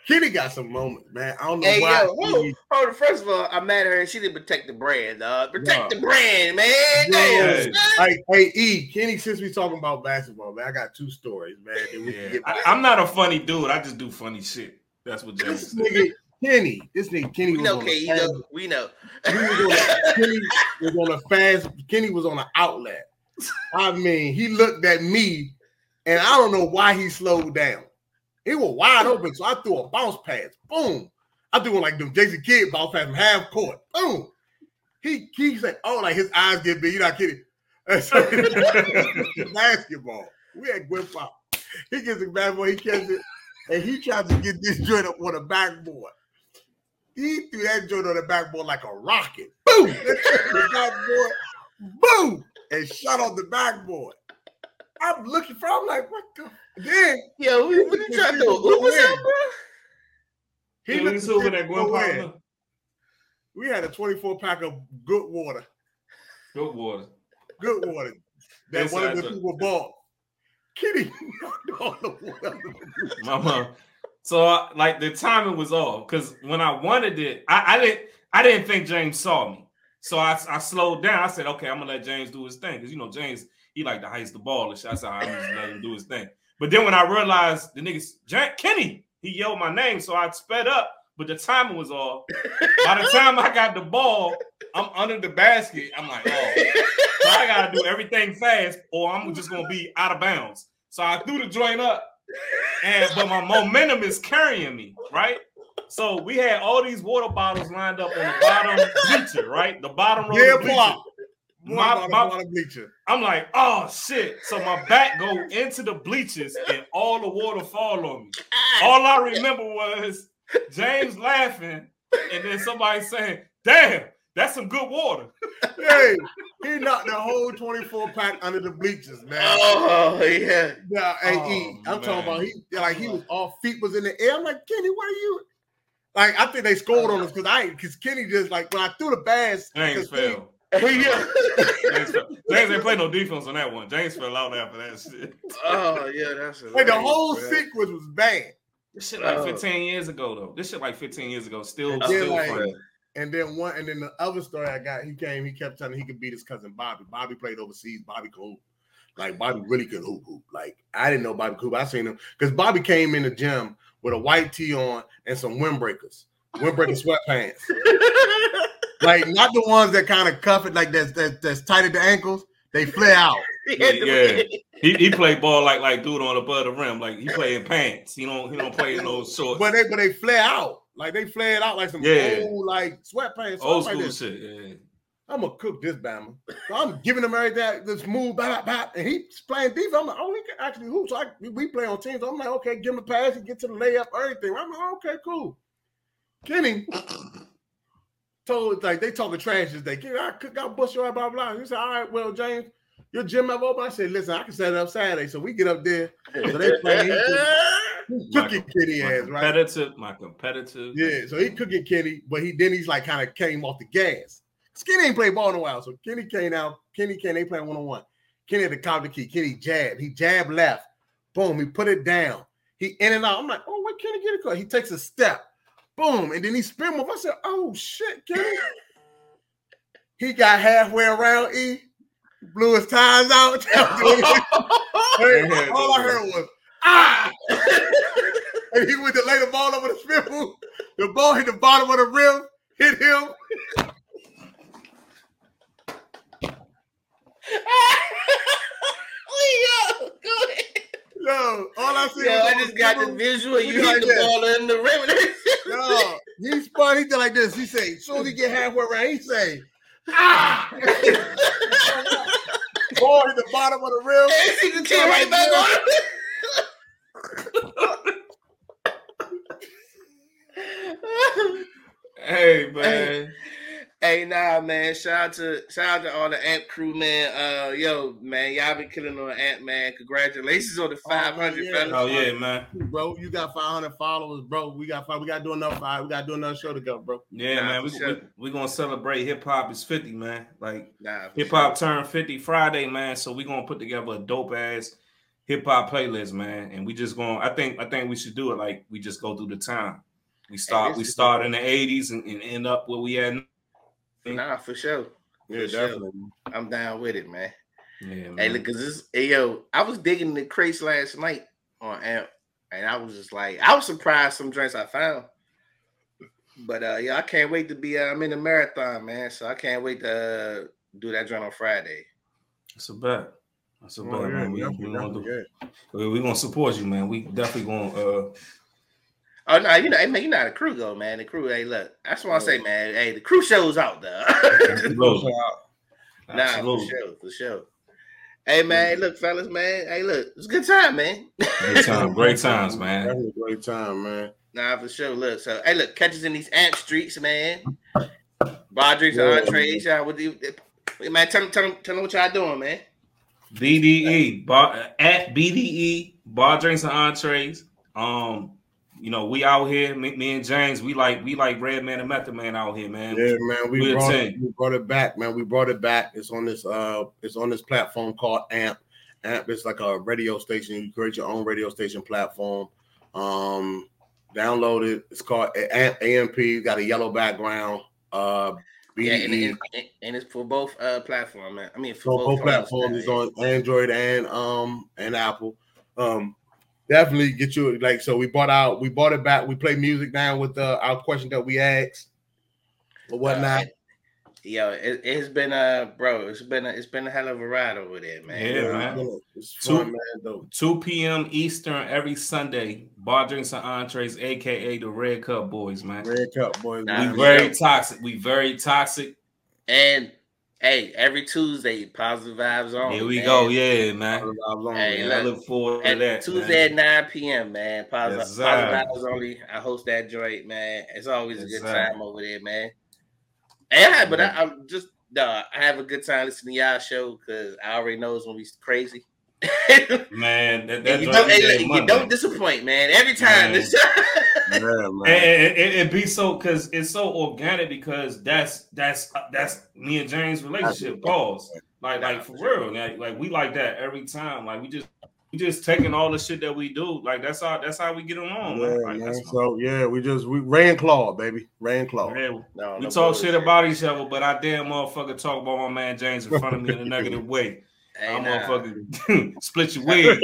Kenny got some moments, man. I don't know hey, why. Yo, whoa, hold on. First of all, I met her and she didn't protect the brand. Uh, protect the brand, man. Damn. Hey, hey, E, Kenny, since we talking about basketball, man, I got two stories, man. Yeah. I, am not a funny dude. I just do funny shit. That's what James nigga, Kenny, this nigga Kenny we was know, on Kenny, know, we know. He was on a, Kenny was on a fast. Kenny was on an outlet. I mean, he looked at me, and I don't know why he slowed down. It was wide open, so I threw a bounce pass. Boom. I threw one like them Jason Kidd bounce pass from half court. Boom. He he said, "Oh, like his eyes get big." You're not kidding. basketball. We had Gwen Pop. He gets the basketball. He catches it, and he tries to get this joint up on the backboard. He threw that joint on the backboard like a rocket. Boom! the backboard. Boom! And shot on the backboard. I'm looking for. I'm like, what the? Then, yo, what, what you trying to do? What was that, bro? He was over that Gwen We had a 24 pack of good water. Good water. Good water. That one of the people bought. Kitty Mama. So uh, like the timing was off because when I wanted it, I, I didn't I didn't think James saw me. So I, I slowed down. I said, okay, I'm gonna let James do his thing because you know James he like to heist the ball and shit. I said, I'm just let him do his thing. But then when I realized the niggas Jack Kenny, he yelled my name, so I sped up, but the timing was off. By the time I got the ball, I'm under the basket. I'm like, oh, so I gotta do everything fast, or I'm just gonna be out of bounds. So I threw the joint up, and but my momentum is carrying me, right? So we had all these water bottles lined up on the bottom bleacher, right? The bottom row yeah, of the bleacher. My, my, bleacher. I'm like, oh shit. So my back go into the bleachers and all the water fall on me. All I remember was James laughing and then somebody saying, damn, that's some good water. hey, he knocked the whole 24 pack under the bleachers, man. Oh, yeah. Yeah, hey, oh, he, I'm man. talking about he like he was all feet was in the air. I'm like, Kenny, what are you? Like, I think they scored oh, on us because I because Kenny just like when I threw the bass. James fell. Yeah. James, James ain't play no defense on that one. James fell out after that shit. Oh yeah, that's it. like the whole man. sequence was bad. This shit like 15 years ago though. This shit like 15 years ago. Still, still like, funny. And then one, and then the other story I got, he came, he kept telling he could beat his cousin Bobby. Bobby played overseas. Bobby could. Like Bobby really could hoop hoop. Like I didn't know Bobby could hoop. I seen him because Bobby came in the gym with a white tee on and some windbreakers, windbreaker sweatpants. like not the ones that kind of cuff it like that's that's, that's tight at the ankles. They flare out. Yeah, yeah. he, he played ball like like dude on above the rim. Like he play in pants. He don't he don't play in those shorts. But they but they flare out. Like they flared out like some yeah. old like sweatpants. Old school like shit. Yeah. I'm gonna cook this Bama. So I'm giving him everything this move, blah, blah, and he's playing defense. I'm like, oh, he can actually hoop. So I, we play on teams. I'm like, okay, give him a pass, and get to the layup, everything. I'm like, okay, cool. Kenny told like they talking trash this day. Kenny, I cook, I bust your blah blah. He said, all right, well, James, your gym have open. I said, listen, I can set it up Saturday. So we get up there. So they play. cooking Kenny ass, right? Competitive, my competitive. Yeah, so he cooking Kenny, but he then he's like kind of came off the gas. Skinny ain't played ball in a while, so Kenny came out. Kenny can they playing one on one. Kenny had the cop the key. Kenny jab. He jab left. Boom. He put it down. He in and out. I'm like, oh, where Kenny get a it? He takes a step. Boom, and then he spin move. I said, oh shit, Kenny. he got halfway around. E blew his tires out. all I heard was ah! and he went to lay the ball over the spin move. The ball hit the bottom of the rim, hit him. Yo, all I see. Yo, I just got the visual. You hit the ball in the rim. Yo, he spun. He did like this. He say, soon as he get halfway around, he say, ah. ball hit the bottom of the rim. He the team right back on. hey man. Hey, nah, man. Shout out to shout out to all the Amp crew, man. Uh, yo, man, y'all been killing on Amp, man. Congratulations on the 500. Oh yeah, oh, yeah man. Bro, you got 500 followers, bro. We got five. We got to do another five. We got to do another show to go, bro. Yeah, nah, man. We, sure. we, we gonna celebrate hip hop is 50, man. Like nah, hip hop sure. turned 50 Friday, man. So we gonna put together a dope ass hip hop playlist, man. And we just gonna. I think I think we should do it like we just go through the time. We start. Hey, we start in the 80s and, and end up where we at Nah, for sure. For yeah, sure. definitely. I'm down with it, man. Yeah, man. Hey, look, cause this, hey, yo, I was digging the crates last night on Amp, and I was just like, I was surprised some drinks I found. But uh, yeah, I can't wait to be. Uh, I'm in the marathon, man, so I can't wait to uh, do that drink on Friday. That's a bet. That's a bet, oh, yeah, man. We, we, gonna we, gonna support you, man. We definitely gonna uh Oh no, you know, hey, man, you're not a crew go, man. The crew, hey, look, that's what I say, man. Hey, the crew shows out there. nah, for sure, for sure. Hey man, look, fellas, man. Hey, look, it's a good time, man. Great time, great times, man. That's a great time, man. Nah, for sure. Look, so hey, look, catches in these amp streets, man. Bar drinks yeah, and entrees. Y'all, what do you, man? Tell them, tell them, tell them what y'all doing, man. BDE bar at BDE bar drinks and entrees. Um, you know, we out here, me, me, and James, we like we like Redman and Method Man out here, man. Yeah, man, we brought it, we brought it back, man. We brought it back. It's on this uh, it's on this platform called AMP. AMP is like a radio station. You create your own radio station platform. Um, download it. It's called AMP. AMP. Got a yellow background. Uh, Yeah, and, and, and, it's for both uh platform, man. I mean, for, both, both platforms. It's on Android and um and Apple. Um, definitely get you like so. We bought out, we bought it back. We play music now with uh, our question that we asked or whatnot. Uh, Yo, it, has been a bro. It's been a, it's been a hell of a ride over there, man. Yeah, man. It's fun, 2, man, 2 p.m. Eastern every Sunday. Bar drinks and entrees, aka the Red Cup Boys, man. Red Cup Boys. we very toxic. We very toxic. And hey, every Tuesday, positive vibes on. Here we man. go, yeah, man. On, hey, man. I look forward to that. Tuesday man. at 9 p.m. Man. Positive, yes, positive vibes only. I host that joint, man. It's always yes, a good sir. time over there, man. Yeah, but I, am just uh, I have a good time listening to y'all show because I already know it's gonna be crazy. man, that, that you, don't, hey, you don't disappoint, man. Every time, man. yeah, man. And, and, it be so because it's so organic because that's that's uh, that's me and James' relationship. Pause. Like like for real, like, like we like that every time. Like we just we just taking all the shit that we do. Like that's how that's how we get along. Yeah, man. Like, so yeah, we just we rain claw, baby. Rain claw. Man, no, we no talk shit about each other, but I damn motherfucker talk about my man James in front of me in a negative way. Hey, I'm nah. motherfucker split your wig,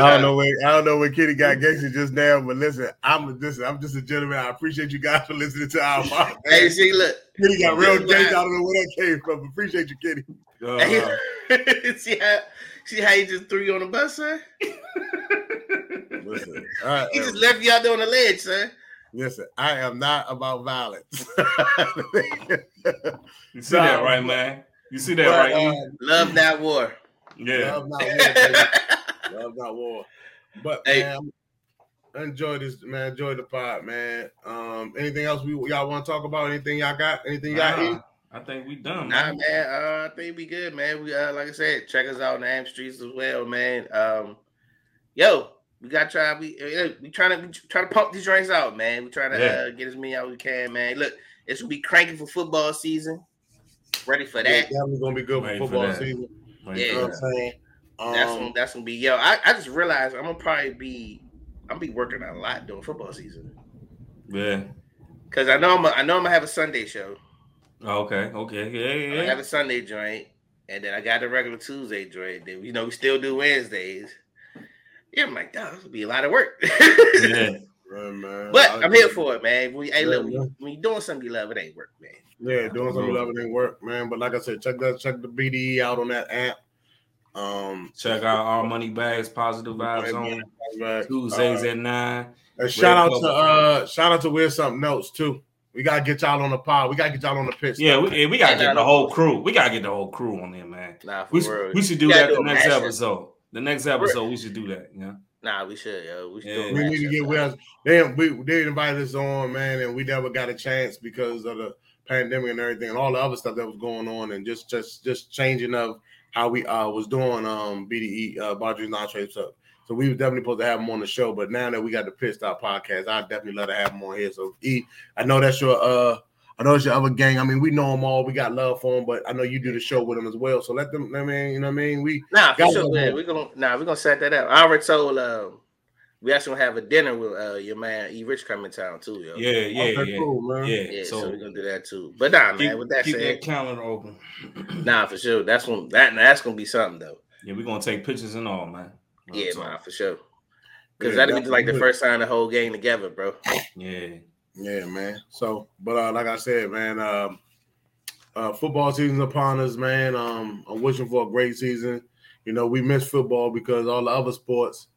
I don't know where I don't know where Kitty got gangster just now, but listen, I'm listen, I'm just a gentleman. I appreciate you guys for listening to our podcast. Hey, see, look, Kitty got real gangster. I don't know where that came from. Appreciate you, Kitty. Uh, see how See how he just threw you on the bus, sir? Listen, right, he just left you out there on the ledge, sir. Listen, I am not about violence. you see that, right, man? You see that, but, right? Uh, love that war. Yeah, love not war. love not war. But hey. man, enjoy this, man. Enjoy the pod, man. Um, anything else we y'all want to talk about? Anything y'all got? Anything y'all uh, eat? I think we done. Nah, man. man uh, I think we good, man. We uh, like I said, check us out on the Amp Streets as well, man. Um, yo, we got to try. We we trying to we try to pump these drinks out, man. We trying to yeah. uh, get as many out we can, man. Look, it's gonna be cranking for football season. Ready for that? Yeah, definitely gonna be good for football for season. yeah, you know what I'm saying. Um, that's gonna, that's gonna be yo. I, I just realized I'm gonna probably be I'm gonna be working a lot during football season. Yeah, because I know I'm a, I know I'm gonna have a Sunday show. Okay, okay, yeah, yeah. I have a Sunday joint, and then I got the regular Tuesday joint. Then you know we still do Wednesdays. Yeah, I'm like, that would be a lot of work. yeah. Right, man. But I'm here for it, man. We, hey, look, when, when you're doing something you love, it ain't work, man. Yeah, doing something you love, it ain't work, man. But like I said, check that, check the BDE out on that app. Um, check out our money bags, positive vibes on Tuesdays uh, at nine. And shout out to uh, shout out to We're Something Else too. We gotta get y'all on the pod. We gotta get y'all on the pitch. Yeah, we, we gotta get the whole crew. We gotta get the whole crew on there, man. Nah, we, should, we should do that the next episode. The next episode, we should do that. Yeah. Nah, we should, yo. We should. Yeah. We need to get with us. They we they invited us on, man, and we never got a chance because of the pandemic and everything, and all the other stuff that was going on, and just just just changing of how we uh was doing um BDE uh Baudry Entree stuff. So we were definitely supposed to have him on the show, but now that we got the Pit Stop podcast, I definitely love to have him on here. So E, I know that's your uh I know it's your other gang. I mean, we know them all. We got love for them, but I know you do the show with them as well. So let them. I mean, you know what I mean. We nah, for sure, man. We're gonna nah, we're gonna set that up. I already told. Uh, we actually gonna have a dinner with uh, your man E Rich coming town too, yo. Yeah, yeah, okay, yeah. Cool, man. Yeah, yeah. So, so, we're gonna do that too. But nah, keep, man. With that keep said, that calendar open. nah, for sure. That's one. That that's gonna be something though. Yeah, we're gonna take pictures and all, man. Yeah, man, for sure. Because yeah, that'd be like the first time the whole gang together, bro. Yeah. Yeah, man. So, but uh, like I said, man, um, uh, football season's upon us, man. Um, I'm wishing for a great season. You know, we miss football because all the other sports,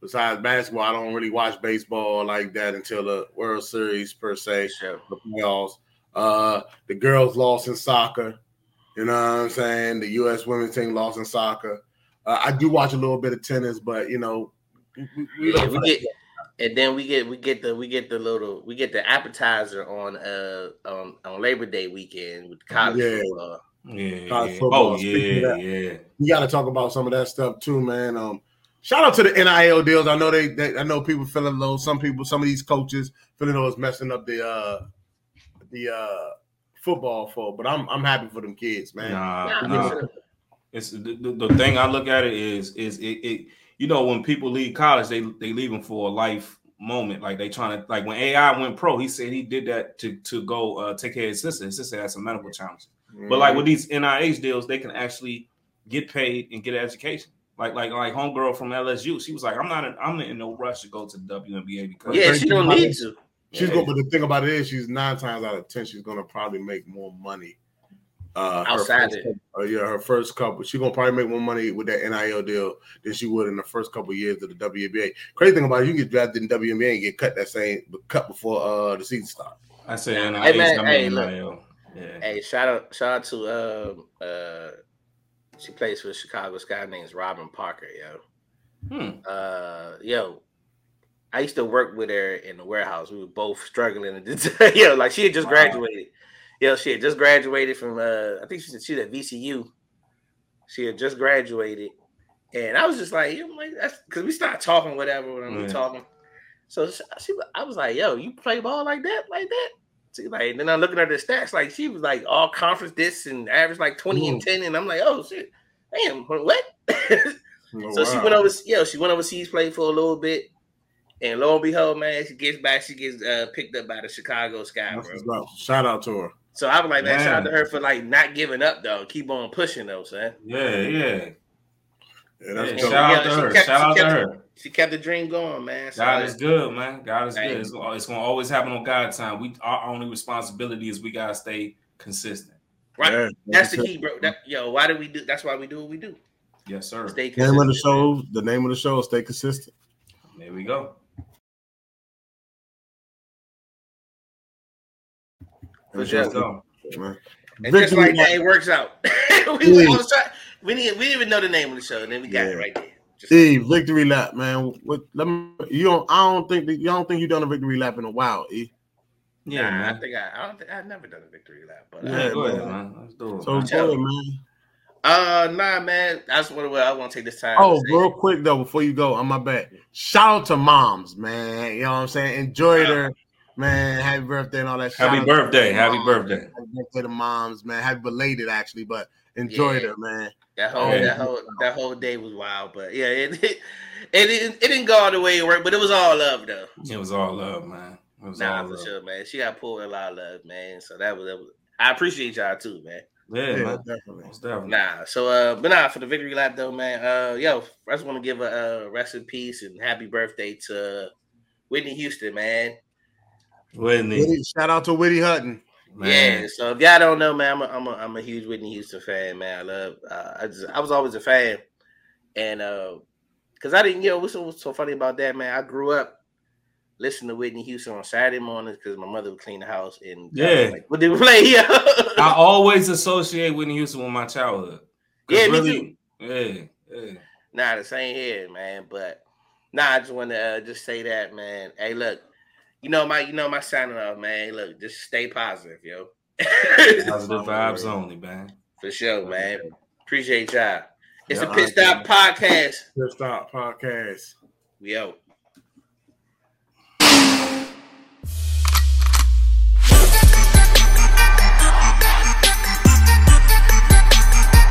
besides basketball, I don't really watch baseball like that until the World Series per se, sure. the playoffs. Uh, the girls lost in soccer. You know what I'm saying? The U.S. women's team lost in soccer. Uh, I do watch a little bit of tennis, but you know, we, yeah, we get, and then we get we get the we get the little we get the appetizer on uh on, on Labor Day weekend with college yeah. football. Yeah, college yeah. football. Oh yeah, that, yeah. We got to talk about some of that stuff too, man. Um, shout out to the NIL deals. I know they, they I know people feeling low. Some people, some of these coaches feeling those messing up the uh the uh football for. But I'm I'm happy for them kids, man. Nah, nah. It's the, the, the thing I look at it is is it, it you know, when people leave college, they they leave them for a life moment. Like they trying to like when AI went pro, he said he did that to to go uh, take care of his sister. His sister had some medical challenges. Mm-hmm. But like with these NIL deals, they can actually get paid and get an education. Like like like homegirl from LSU, she was like, I'm not in, I'm in no rush to go to the WNBA because yeah, she don't need to. She's yeah. going, but the thing about it is, she's nine times out of ten, she's going to probably make more money uh, outside it. Uh, yeah, her first couple, she's gonna probably make more money with that NIL deal than she would in the first couple of years of the WNBA. Crazy thing about it, you get drafted in WNBA and get cut that same cut before uh the season starts. I say NIL. Hey, man, hey, look, yeah. hey, shout out, shout out to um uh, she plays for the Chicago Sky. Name's Robin Parker, yo. Hmm. Uh, yo, I used to work with her in the warehouse. We were both struggling. Yo, like she had just wow. graduated. Yo, she had just graduated from uh, I think she said she at VCU. She had just graduated, and I was just like, you know, like that's because we started talking, whatever, when we talking. So she, I was like, yo, you play ball like that, like that. See, like, then I'm looking at the stats, like she was like all conference this and average like 20 mm. and 10, and I'm like, oh shit, damn, what? oh, so wow. she went over, yeah, she went overseas, played for a little bit. And lo and behold, man, she gets back. She gets uh, picked up by the Chicago Sky. Shout out to her. So I was like, man, man, shout out to her for like not giving up though. Keep on pushing though, son. Yeah, yeah. Yeah, that's yeah, shout out to her. Kept, shout out to her. She kept the dream going, man. So God is good, man. God is good. It's, it's, gonna always happen on God's time. We our only responsibility is we gotta stay consistent. Right. Yeah, that's the key, bro. That, yo, why do we do? That's why we do what we do. Yes, sir. Stay consistent. Name of the show. The name of the show. Stay consistent. There we go. For sure. Man. And just like that, it works out. we, trying, we, didn't, we didn't even know the name of the show, and then we got yeah. it right there. Just e, like victory lap, man. What, let me, you don't. I don't think that you don't think you've done a victory lap in a while. E. Yeah, nah, I think I. I don't think I've never done a victory lap. But yeah, uh, go ahead, man. Let's do it. So go ahead, man. Uh, nah, man. That's what I want to take this time. Oh, real quick though, before you go, on my back. Shout out to moms, man. You know what I'm saying? Enjoy their man. Happy birthday and all that. Happy birthday. Happy birthday. Happy birthday to moms, man. Happy belated, actually, but enjoy yeah. it, man. That whole that whole that whole day was wild, but yeah, it it, it, it didn't go all the way it worked, but it was all love though. It was all love, man. It was nah, for love. sure, man. She got pulled a lot of love, man. So that was, that was I appreciate y'all too, man. Yeah, yeah definitely. definitely. Nah, so uh, but nah, for the victory lap though, man. Uh, yo, I just want to give a uh, rest in peace and happy birthday to Whitney Houston, man. Whitney. shout out to Whitney Houston. Man. Yeah, so if y'all don't know, man, I'm a, I'm a, I'm a huge Whitney Houston fan, man. I love, uh, I just, I was always a fan, and uh, cause I didn't, you know, what's so, what's so funny about that, man? I grew up listening to Whitney Houston on Saturday mornings because my mother would clean the house, and yeah, like, what did we play here? I always associate Whitney Houston with my childhood. Yeah, really, me too. Yeah, yeah. Nah, the same here, man. But nah, I just want to uh, just say that, man. Hey, look, you know my you know my signing off, man. Look, just stay positive, yo. positive vibes only, man. For sure, man. Appreciate y'all. It's yeah, a Pit Stop Podcast. Pit Stop Podcast. We out.